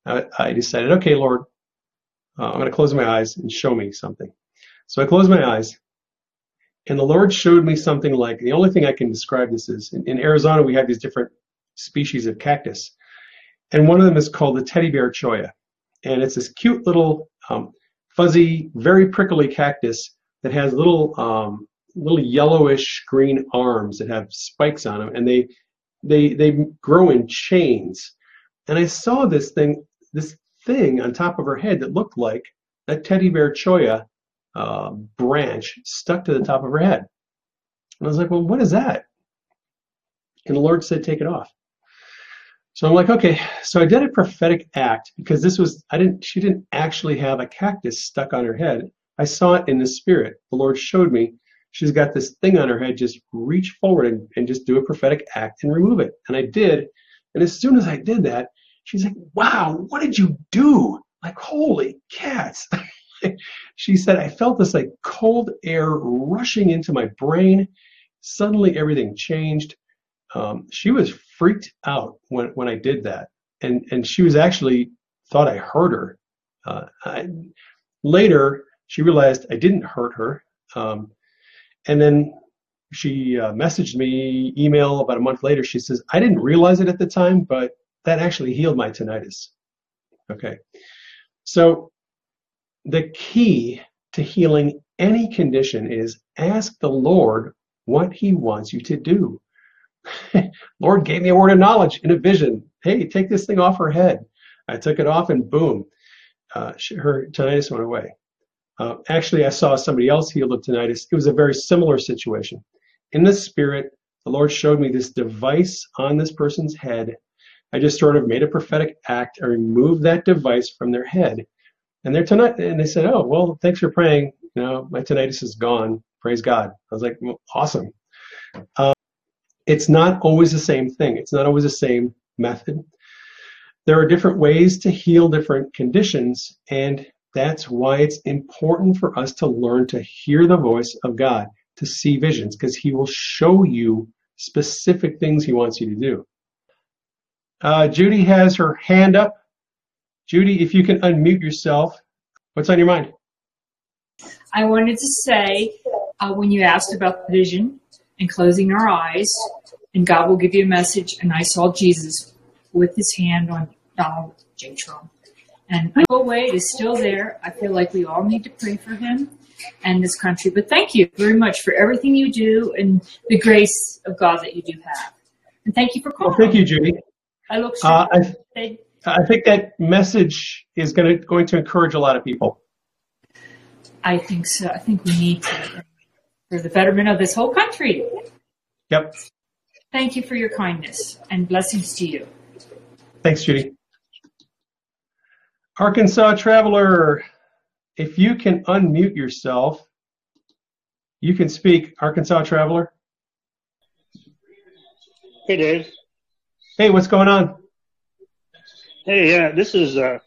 I, I decided, okay, Lord, uh, I'm going to close my eyes and show me something. So I closed my eyes, and the Lord showed me something like the only thing I can describe this is in, in Arizona we have these different species of cactus, and one of them is called the teddy bear cholla, and it's this cute little um, fuzzy, very prickly cactus that has little um, little yellowish green arms that have spikes on them, and they they they grow in chains. And I saw this thing this thing on top of her head that looked like a teddy bear cholla uh, branch stuck to the top of her head. And I was like, well, what is that? And the Lord said, take it off. So I'm like, okay. So I did a prophetic act because this was, I didn't, she didn't actually have a cactus stuck on her head. I saw it in the spirit. The Lord showed me she's got this thing on her head. Just reach forward and, and just do a prophetic act and remove it. And I did. And as soon as I did that, she's like, wow, what did you do? Like, holy cats. *laughs* she said, I felt this like cold air rushing into my brain. Suddenly everything changed. Um, she was freaked out when, when I did that. And, and she was actually thought I hurt her. Uh, I, later, she realized I didn't hurt her. Um, and then she uh, messaged me email about a month later. She says, I didn't realize it at the time, but that actually healed my tinnitus. Okay. So the key to healing any condition is ask the Lord what he wants you to do. *laughs* Lord gave me a word of knowledge in a vision. Hey, take this thing off her head. I took it off and boom, uh, she, her tinnitus went away. Uh, actually, I saw somebody else healed of tinnitus. It was a very similar situation. In the spirit, the Lord showed me this device on this person's head. I just sort of made a prophetic act and removed that device from their head. And they're tonight, and they said, "Oh, well, thanks for praying. You know, my tinnitus is gone. Praise God." I was like, well, "Awesome." Um, it's not always the same thing. It's not always the same method. There are different ways to heal different conditions, and that's why it's important for us to learn to hear the voice of God, to see visions, because He will show you specific things He wants you to do. Uh, Judy has her hand up. Judy, if you can unmute yourself, what's on your mind? I wanted to say uh, when you asked about the vision and closing our eyes, and God will give you a message, and I saw Jesus with his hand on Donald J. Trump. And Bill Wade is still there. I feel like we all need to pray for him and this country. But thank you very much for everything you do and the grace of God that you do have. And thank you for calling. Well, thank you, Judy. I look Uh, I, I think that message is going to going to encourage a lot of people. I think so. I think we need to for the betterment of this whole country. Yep. Thank you for your kindness and blessings to you. Thanks, Judy. Arkansas Traveler, if you can unmute yourself, you can speak. Arkansas Traveler. Hey, Dave. Hey, what's going on? Hey, yeah, this is uh,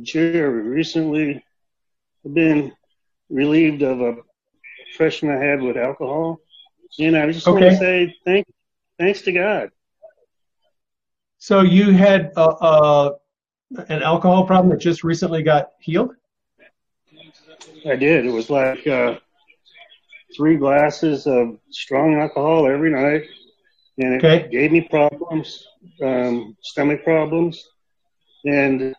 Jerry. Recently, I've been relieved of a depression I had with alcohol, and I just want to say thank, thanks to God. So you had uh, uh, an alcohol problem that just recently got healed? I did. It was like uh, three glasses of strong alcohol every night, and it Okay. gave me problems, um, stomach problems, and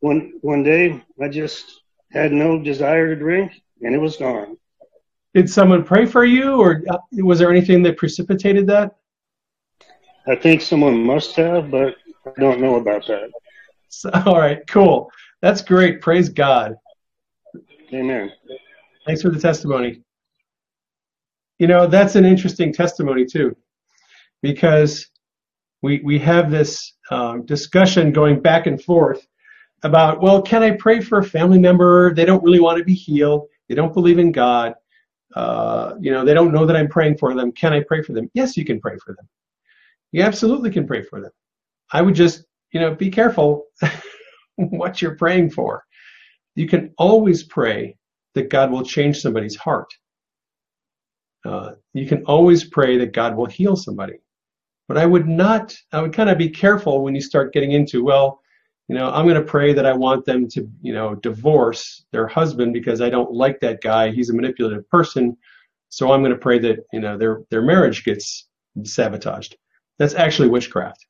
one one day I just had no desire to drink, and it was gone. Did someone pray for you, or uh, was there anything that precipitated that? I think someone must have, but I don't know about that. So, *laughs* all right, cool. That's great. Praise God. Amen. Thanks for the testimony. You know, that's an interesting testimony too, because we we have this um, discussion going back and forth about, well, can I pray for a family member? They don't really want to be healed. They don't believe in God. Uh, you know, they don't know that I'm praying for them. Can I pray for them? Yes, you can pray for them. You absolutely can pray for them. I would just, you know, be careful *laughs* what you're praying for. You can always pray that God will change somebody's heart. Uh, you can always pray that God will heal somebody. But I would not, I would kind of be careful when you start getting into, well, you know, I'm going to pray that I want them to, you know, divorce their husband because I don't like that guy. He's a manipulative person. So I'm going to pray that, you know, their, their marriage gets sabotaged. That's actually witchcraft.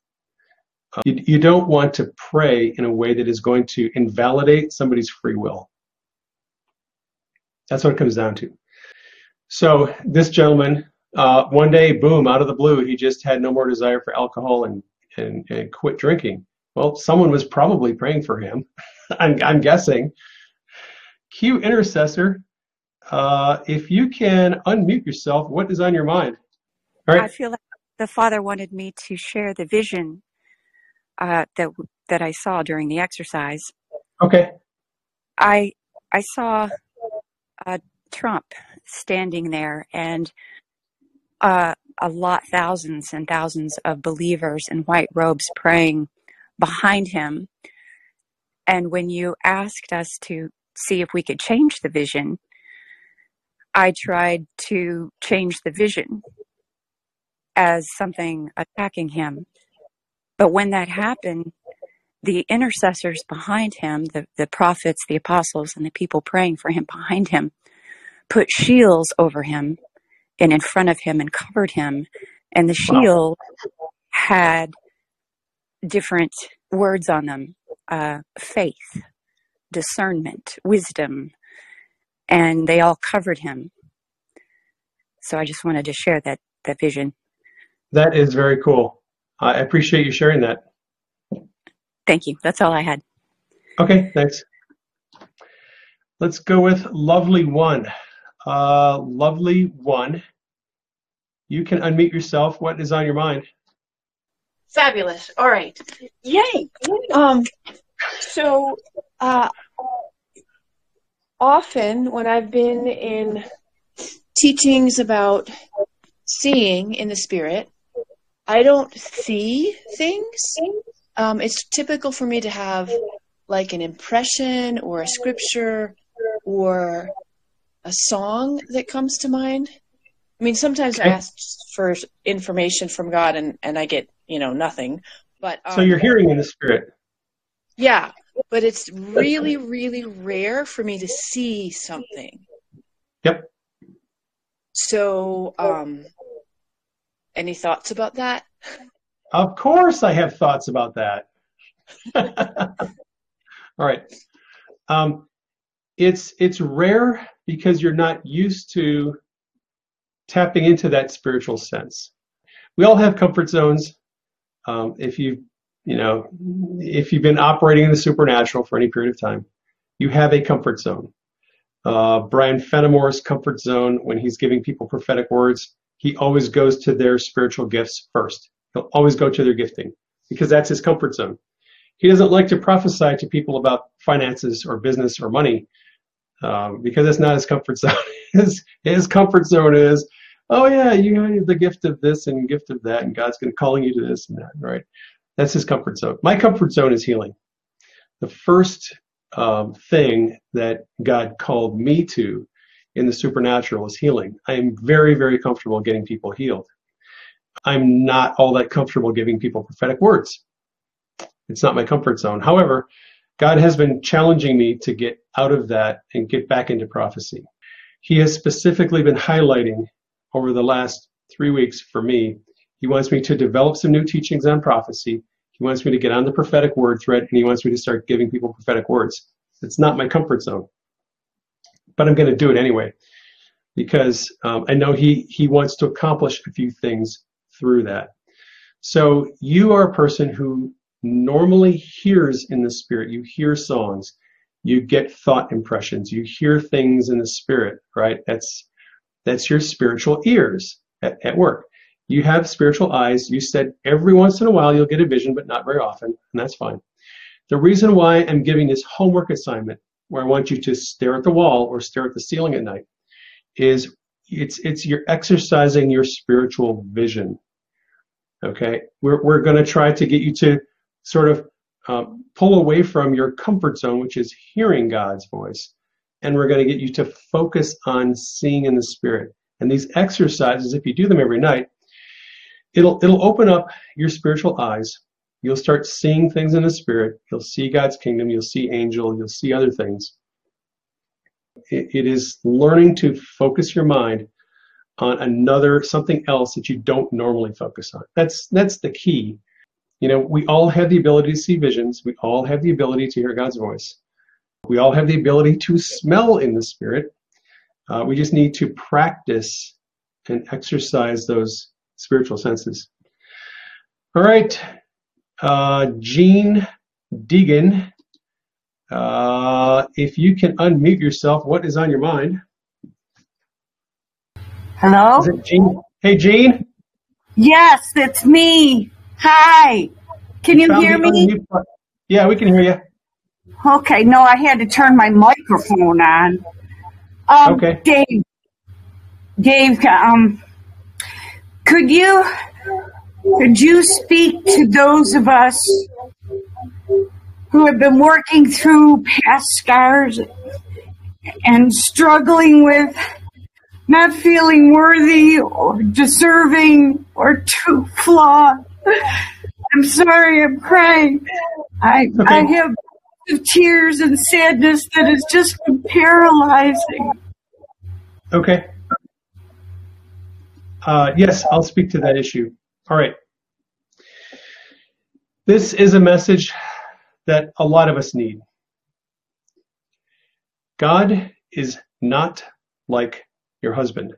Uh, you, you don't want to pray in a way that is going to invalidate somebody's free will. That's what it comes down to. So this gentleman, uh, one day, boom, out of the blue, he just had no more desire for alcohol and, and, and quit drinking. Well, someone was probably praying for him. *laughs* I'm, I'm guessing. Cue intercessor. Uh, if you can unmute yourself, what is on your mind? All I feel like the Father wanted me to share the vision uh, that that I saw during the exercise. Okay. I I saw uh, Trump standing there and uh, a lot, thousands and thousands of believers in white robes praying behind him. And when you asked us to see if we could change the vision, I tried to change the vision as something attacking him. But when that happened, the intercessors behind him, the, the prophets, the apostles, and the people praying for him behind him, put shields over him and in front of him and covered him. And the Wow. shield had different words on them uh, faith, discernment, wisdom, and they all covered him. So I just wanted to share that, that vision. That is very cool. I appreciate you sharing that. Thank you. That's all I had. Okay, thanks. Let's go with lovely one. Uh, lovely one. You can unmute yourself. What is on your mind? Fabulous. All right. Yay. Um, so, uh, often when I've been in teachings about seeing in the spirit, I don't see things. Um, it's typical for me to have like an impression or a scripture or a song that comes to mind. I mean, sometimes I ask for information from God and, and I get, you know, nothing. But um, So you're hearing in the spirit. yeah, but it's really, really rare for me to see something. Yep. So, um, any thoughts about that? Of course, I have thoughts about that. *laughs* All right. Um, it's it's rare because you're not used to tapping into that spiritual sense. We all have comfort zones. Um, if you you know if you've been operating in the supernatural for any period of time, you have a comfort zone. Uh, Brian Fenimore's comfort zone when he's giving people prophetic words, he always goes to their spiritual gifts first. He'll always go to their gifting because that's his comfort zone. He doesn't like to prophesy to people about finances or business or money um, because it's not his comfort *laughs* zone. his, his comfort zone is, oh yeah, you have the gift of this and gift of that, and God's going to calling you to this and that, right? That's his comfort zone. My comfort zone is healing. The first um, thing that God called me to in the supernatural is healing. I am very, very comfortable getting people healed. I'm not all that comfortable giving people prophetic words. It's not my comfort zone. However, God has been challenging me to get out of that and get back into prophecy. He has specifically been highlighting over the last three weeks for me. He wants me to develop some new teachings on prophecy. He wants me to get on the prophetic word thread, and he wants me to start giving people prophetic words. It's not my comfort zone, but I'm going to do it anyway because um, I know he he wants to accomplish a few things through that. So you are a person who normally hears in the spirit. You hear songs, you get thought impressions, you hear things in the spirit, right? That's that's your spiritual ears at, at work. You have spiritual eyes. You said every once in a while you'll get a vision, but not very often, and that's fine. The reason why I'm giving this homework assignment, where I want you to stare at the wall or stare at the ceiling at night, is it's it's you're exercising your spiritual vision. Okay, we're we're going to try to get you to sort of um, pull away from your comfort zone, which is hearing God's voice, and we're going to get you to focus on seeing in the spirit. And these exercises, if you do them every night, it'll it'll open up your spiritual eyes. You'll start seeing things in the spirit. You'll see God's kingdom. You'll see angel. You'll see other things. it, it is learning to focus your mind on another something else that you don't normally focus on. That's that's the key. You know, we all have the ability to see visions. We all have the ability to hear God's voice. We all have the ability to smell in the spirit. Uh, we just need to practice and exercise those spiritual senses. All right, uh, Jean Deegan, uh, if you can unmute yourself, what is on your mind? Hello? Is it Jean? Hey, Jean. Yes, it's me. Hi. Can you Found hear me? Yeah, we can hear you. Okay, no, I had to turn my microphone on. Um, Okay. Dave, Dave, um, could you could you speak to those of us who have been working through past scars and struggling with not feeling worthy or deserving or too flawed? *laughs* I'm sorry, I'm crying. I I Okay. have of tears and sadness that has just been paralyzing. Okay. Uh, yes, I'll speak to that issue. All right. This is a message that a lot of us need. God is not like your husband.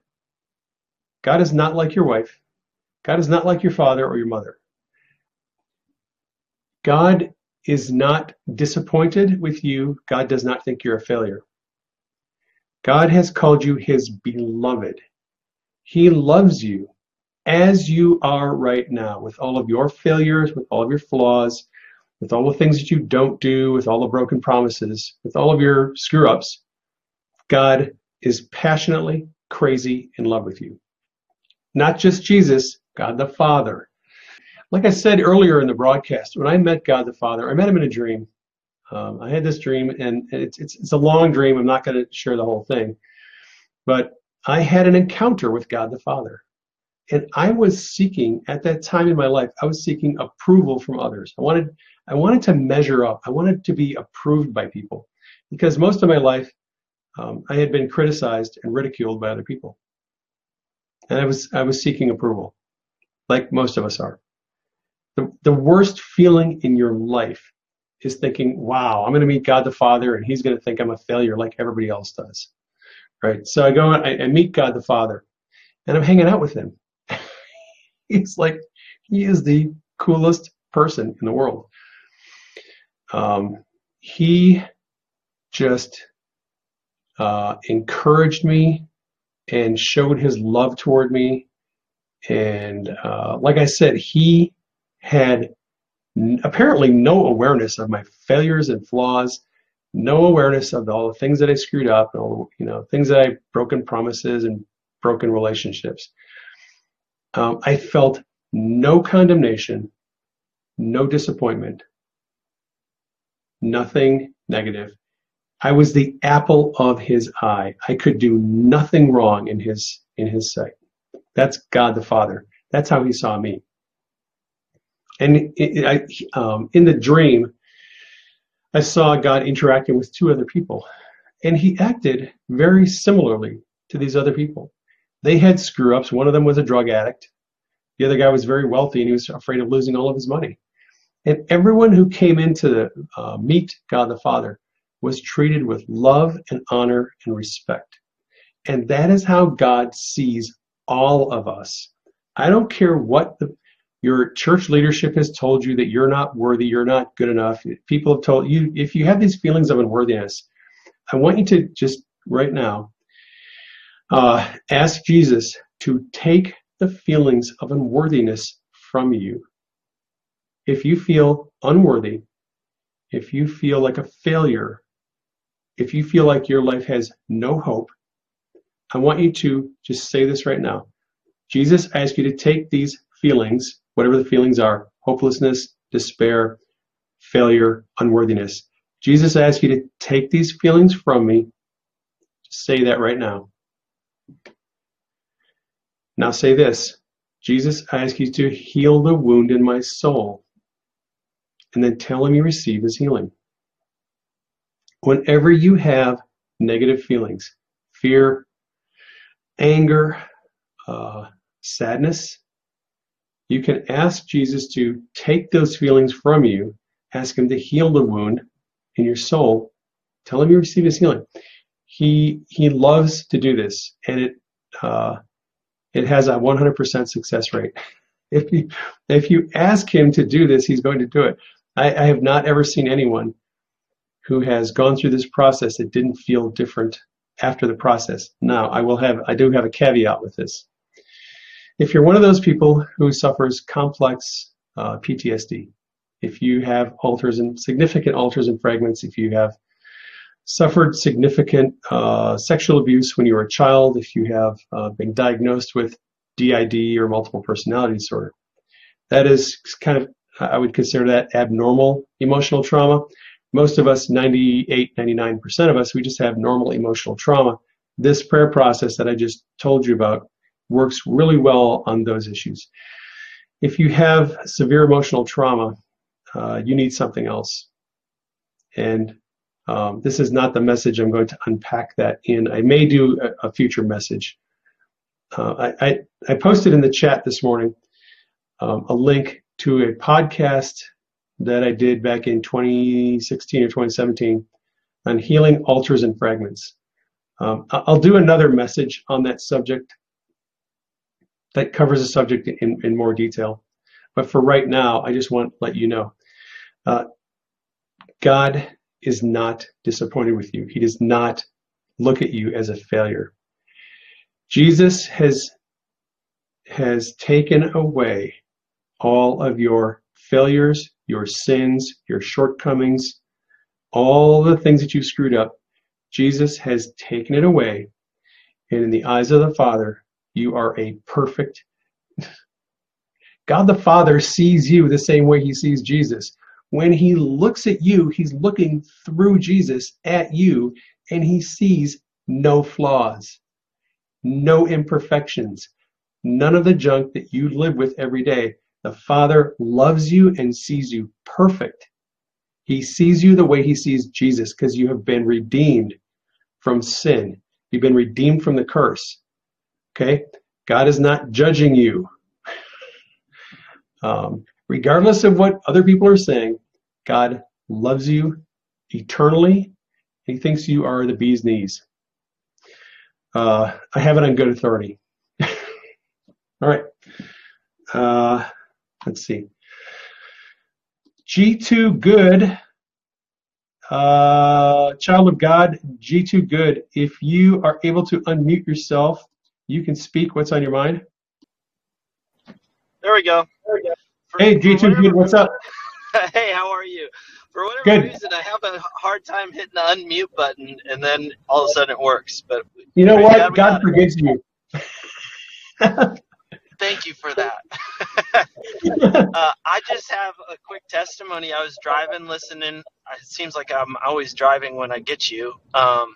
God is not like your wife. God is not like your father or your mother. God is not disappointed with you. God does not think you're a failure. God has called you his beloved. He loves you as you are right now, with all of your failures, with all of your flaws, with all the things that you don't do, with all the broken promises, with all of your screw ups. God is passionately crazy in love with you. Not just Jesus, God the Father. Like I said earlier in the broadcast, when I met God the Father, I met him in a dream. Um, I had this dream, and it's, it's, it's a long dream. I'm not going to share the whole thing. But I had an encounter with God the Father. And I was seeking, at that time in my life, I was seeking approval from others. I wanted, I wanted to measure up. I wanted to be approved by people. Because most of my life, um, I had been criticized and ridiculed by other people. And I was, I was seeking approval, like most of us are. The, the worst feeling in your life is thinking, wow, I'm going to meet God the Father and he's going to think I'm a failure like everybody else does. Right? So I go and I, I meet God the Father and I'm hanging out with him. *laughs* he's like, he is the coolest person in the world. Um, he just uh, encouraged me and showed his love toward me. And uh, like I said, he had apparently no awareness of my failures and flaws, no awareness of all the things that I screwed up, and all the you know things that I broken promises and broken relationships. Um, I felt no condemnation, no disappointment, nothing negative. I was the apple of his eye. I could do nothing wrong in his in his sight. That's God the Father. That's how he saw me. And it, I, um, in the dream, I saw God interacting with two other people, and he acted very similarly to these other people. They had screw ups. One of them was a drug addict. The other guy was very wealthy, and he was afraid of losing all of his money. And everyone who came in to uh, meet God the Father was treated with love and honor and respect. And that is how God sees all of us. I don't care what the Your church leadership has told you that you're not worthy, you're not good enough. People have told you, if you have these feelings of unworthiness, I want you to just right now uh, ask Jesus to take the feelings of unworthiness from you. If you feel unworthy, if you feel like a failure, if you feel like your life has no hope, I want you to just say this right now. Jesus asks you to take these feelings, whatever the feelings are hopelessness, despair, failure, unworthiness. Jesus asks you to take these feelings from me. Just say that right now. Now say this Jesus asks you to heal the wound in my soul. And then tell him you receive his healing. Whenever you have negative feelings, fear, anger, uh, sadness, you can ask Jesus to take those feelings from you, ask him to heal the wound in your soul, tell him you receive his healing. He he loves to do this, and it uh, it has a 100% success rate. *laughs* If you if you ask him to do this, he's going to do it. I, I have not ever seen anyone who has gone through this process that didn't feel different after the process. Now, I will have I do have a caveat with this. If you're one of those people who suffers complex uh, PTSD, if you have alters and significant alters and fragments, if you have suffered significant uh, sexual abuse when you were a child, if you have uh, been diagnosed with DID or multiple personality disorder, that is kind of I would consider that abnormal emotional trauma most of us, 98, 99% of us, we just have normal emotional trauma. This prayer process that I just told you about works really well on those issues. If you have severe emotional trauma, uh, you need something else. And um, this is not the message I'm going to unpack that in. I may do a, a future message. Uh, I, I, I, posted in the chat this morning um, a link to a podcast that I did back in 2016 or 2017 on healing alters and fragments. Um, I'll do another message on that subject that covers the subject in, in more detail. But for right now, I just want to let you know uh, God is not disappointed with you. He does not look at you as a failure. Jesus has has taken away all of your failures, your sins, your shortcomings, all the things that you've screwed up, Jesus has taken it away. And in the eyes of the Father, you are a perfect. God the Father sees you the same way he sees Jesus. When he looks at you, he's looking through Jesus at you, and he sees no flaws, no imperfections, none of the junk that you live with every day. The Father loves you and sees you perfect. He sees you the way he sees Jesus because you have been redeemed from sin. You've been redeemed from the curse. Okay? God is not judging you. *laughs* Um, regardless of what other people are saying, God loves you eternally. He thinks you are the bee's knees. Uh, I have it on good authority. *laughs* All right. Uh, Let's see. G2 Good, uh, child of God, G2 Good. If you are able to unmute yourself, you can speak what's on your mind. There we go. There we go. For, hey, G2 Good, what's up? *laughs* hey, how are you? For whatever Good. reason, I have a hard time hitting the unmute button, and then all of a sudden it works. But you know what? God forgives you. *laughs* Thank you for that. *laughs* uh, I just have a quick testimony. I was driving, listening. It seems like I'm always driving when I get you. Um,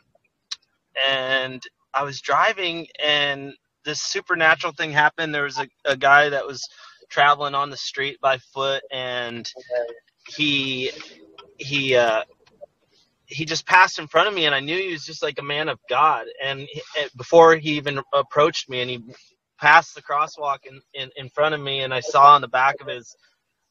and I was driving, and this supernatural thing happened. There was a, a guy that was traveling on the street by foot, and he he uh, he just passed in front of me, and I knew he was just like a man of God. And he, before he even approached me, and he passed the crosswalk in, in, in front of me and I saw on the back of his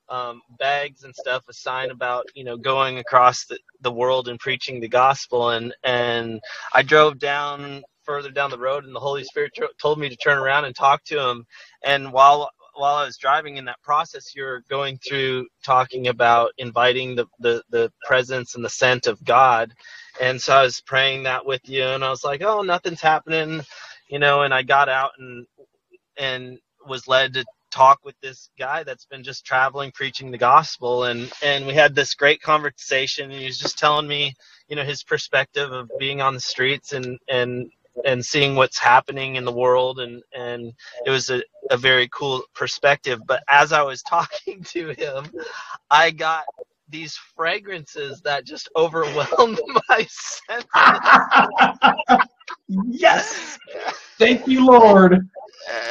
um, bags and stuff a sign about you know going across the, the world and preaching the gospel and and I drove down further down the road and the Holy Spirit told me to turn around and talk to him and while while I was driving in that process, you're going through talking about inviting the, the, the presence and the scent of God. And so I was praying that with you, and I was like, oh, nothing's happening, you know. And I got out and and was led to talk with this guy that's been just traveling preaching the gospel and and we had this great conversation and he was just telling me you know his perspective of being on the streets and and and seeing what's happening in the world and and it was a, a very cool perspective. But as i was *laughs* talking to him i got these fragrances that just overwhelmed *laughs* my senses. Yes. Thank you lord.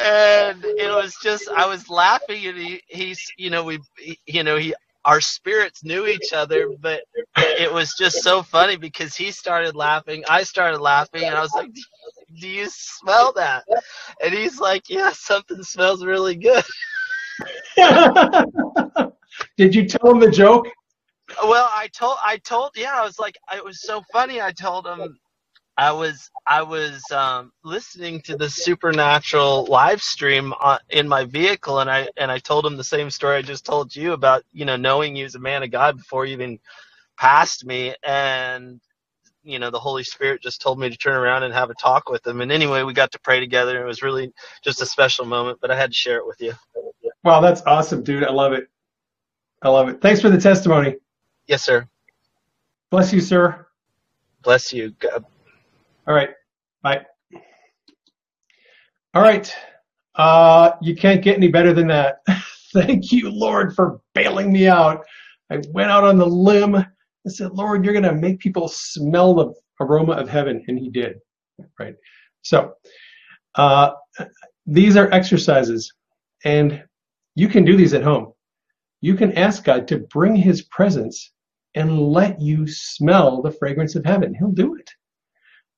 And it was just i was laughing and he he's you know we he, you know he our spirits knew each other but it was just so funny because he started laughing i started laughing and i was like do you smell that? And he's like yeah something smells really good. *laughs* Did you tell him the joke? Well i told i told yeah i was like it was so funny i told him I was I was um, listening to the supernatural live stream on, in my vehicle, and I and I told him the same story I just told you about you know knowing you as a man of God before you even passed me, and you know the Holy Spirit just told me to turn around and have a talk with him. And anyway, we got to pray together, and it was really just a special moment. But I had to share it with you. Wow, that's awesome, dude! I love it. I love it. Thanks for the testimony. Yes, sir. Bless you, sir. Bless you. God all right. Bye. All right. Uh, you can't get any better than that. *laughs* Thank you, Lord, for bailing me out. I went out on the limb and said, Lord, you're going to make people smell the aroma of heaven. And he did. Right. So uh, these are exercises, and you can do these at home. You can ask God to bring his presence and let you smell the fragrance of heaven. He'll do it.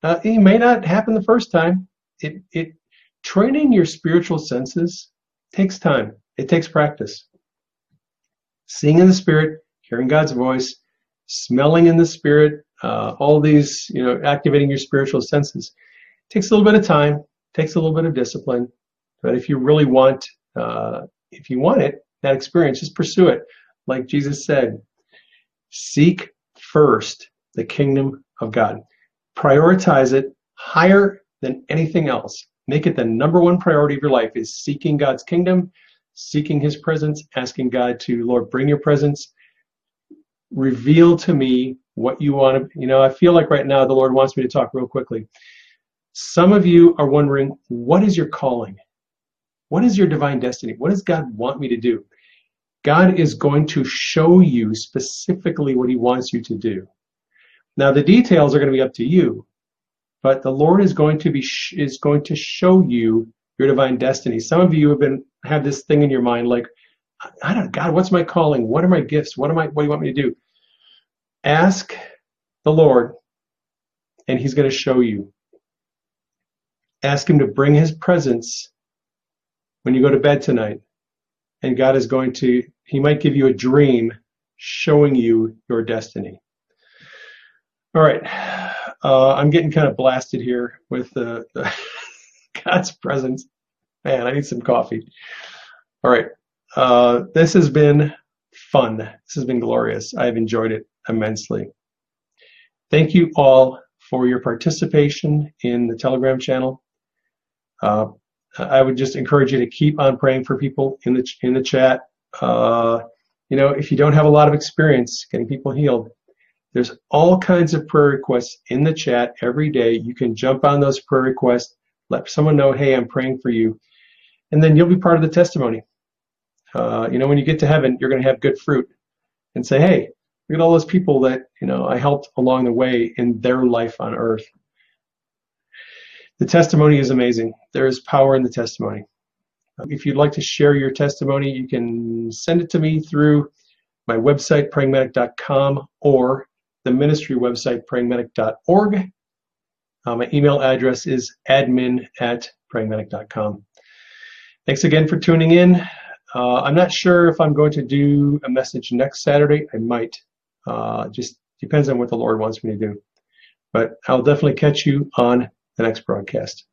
Uh, it may not happen the first time. It, it training your spiritual senses takes time. It takes practice. Seeing in the spirit, hearing God's voice, smelling in the spirit, uh, all these, you know, activating your spiritual senses takes a little bit of time, takes a little bit of discipline. But if you really want, uh, if you want it, that experience, just pursue it. Like Jesus said, seek first the kingdom of God prioritize it higher than anything else. Make it the number one priority of your life is seeking God's kingdom, seeking his presence, asking God to, Lord, bring your presence. Reveal to me what you want to, you know, I feel like right now the Lord wants me to talk real quickly. Some of you are wondering, what is your calling? What is your divine destiny? What does God want me to do? God is going to show you specifically what he wants you to do. Now the details are going to be up to you, but the Lord is going to be is going to show you your divine destiny. Some of you have been have this thing in your mind like, I don't God, what's my calling? What are my gifts? What am I? What do you want me to do? Ask the Lord, and He's going to show you. Ask Him to bring His presence when you go to bed tonight, and God is going to. He might give you a dream showing you your destiny. All right. Uh, I'm getting kind of blasted here with the *laughs* God's presence. Man, I need some coffee. All right. Uh, this has been fun. This has been glorious. I've enjoyed it immensely. Thank you all for your participation in the Telegram channel. Uh, I would just encourage you to keep on praying for people in the in the chat. Uh, you know, if you don't have a lot of experience getting people healed, there's all kinds of prayer requests in the chat every day. You can jump on those prayer requests, let someone know, hey, I'm praying for you, and then you'll be part of the testimony. Uh, you know, when you get to heaven, you're going to have good fruit and say, hey, look at all those people that, you know, I helped along the way in their life on earth. The testimony is amazing. There is power in the testimony. If you'd like to share your testimony, you can send it to me through my website, prayingmedic.com, or the ministry website, prayingmedic.org. Uh, my email address is admin at prayingmedic.com. Thanks again for tuning in. Uh, I'm not sure if I'm going to do a message next Saturday. I might. Uh, just depends on what the Lord wants me to do. But I'll definitely catch you on the next broadcast.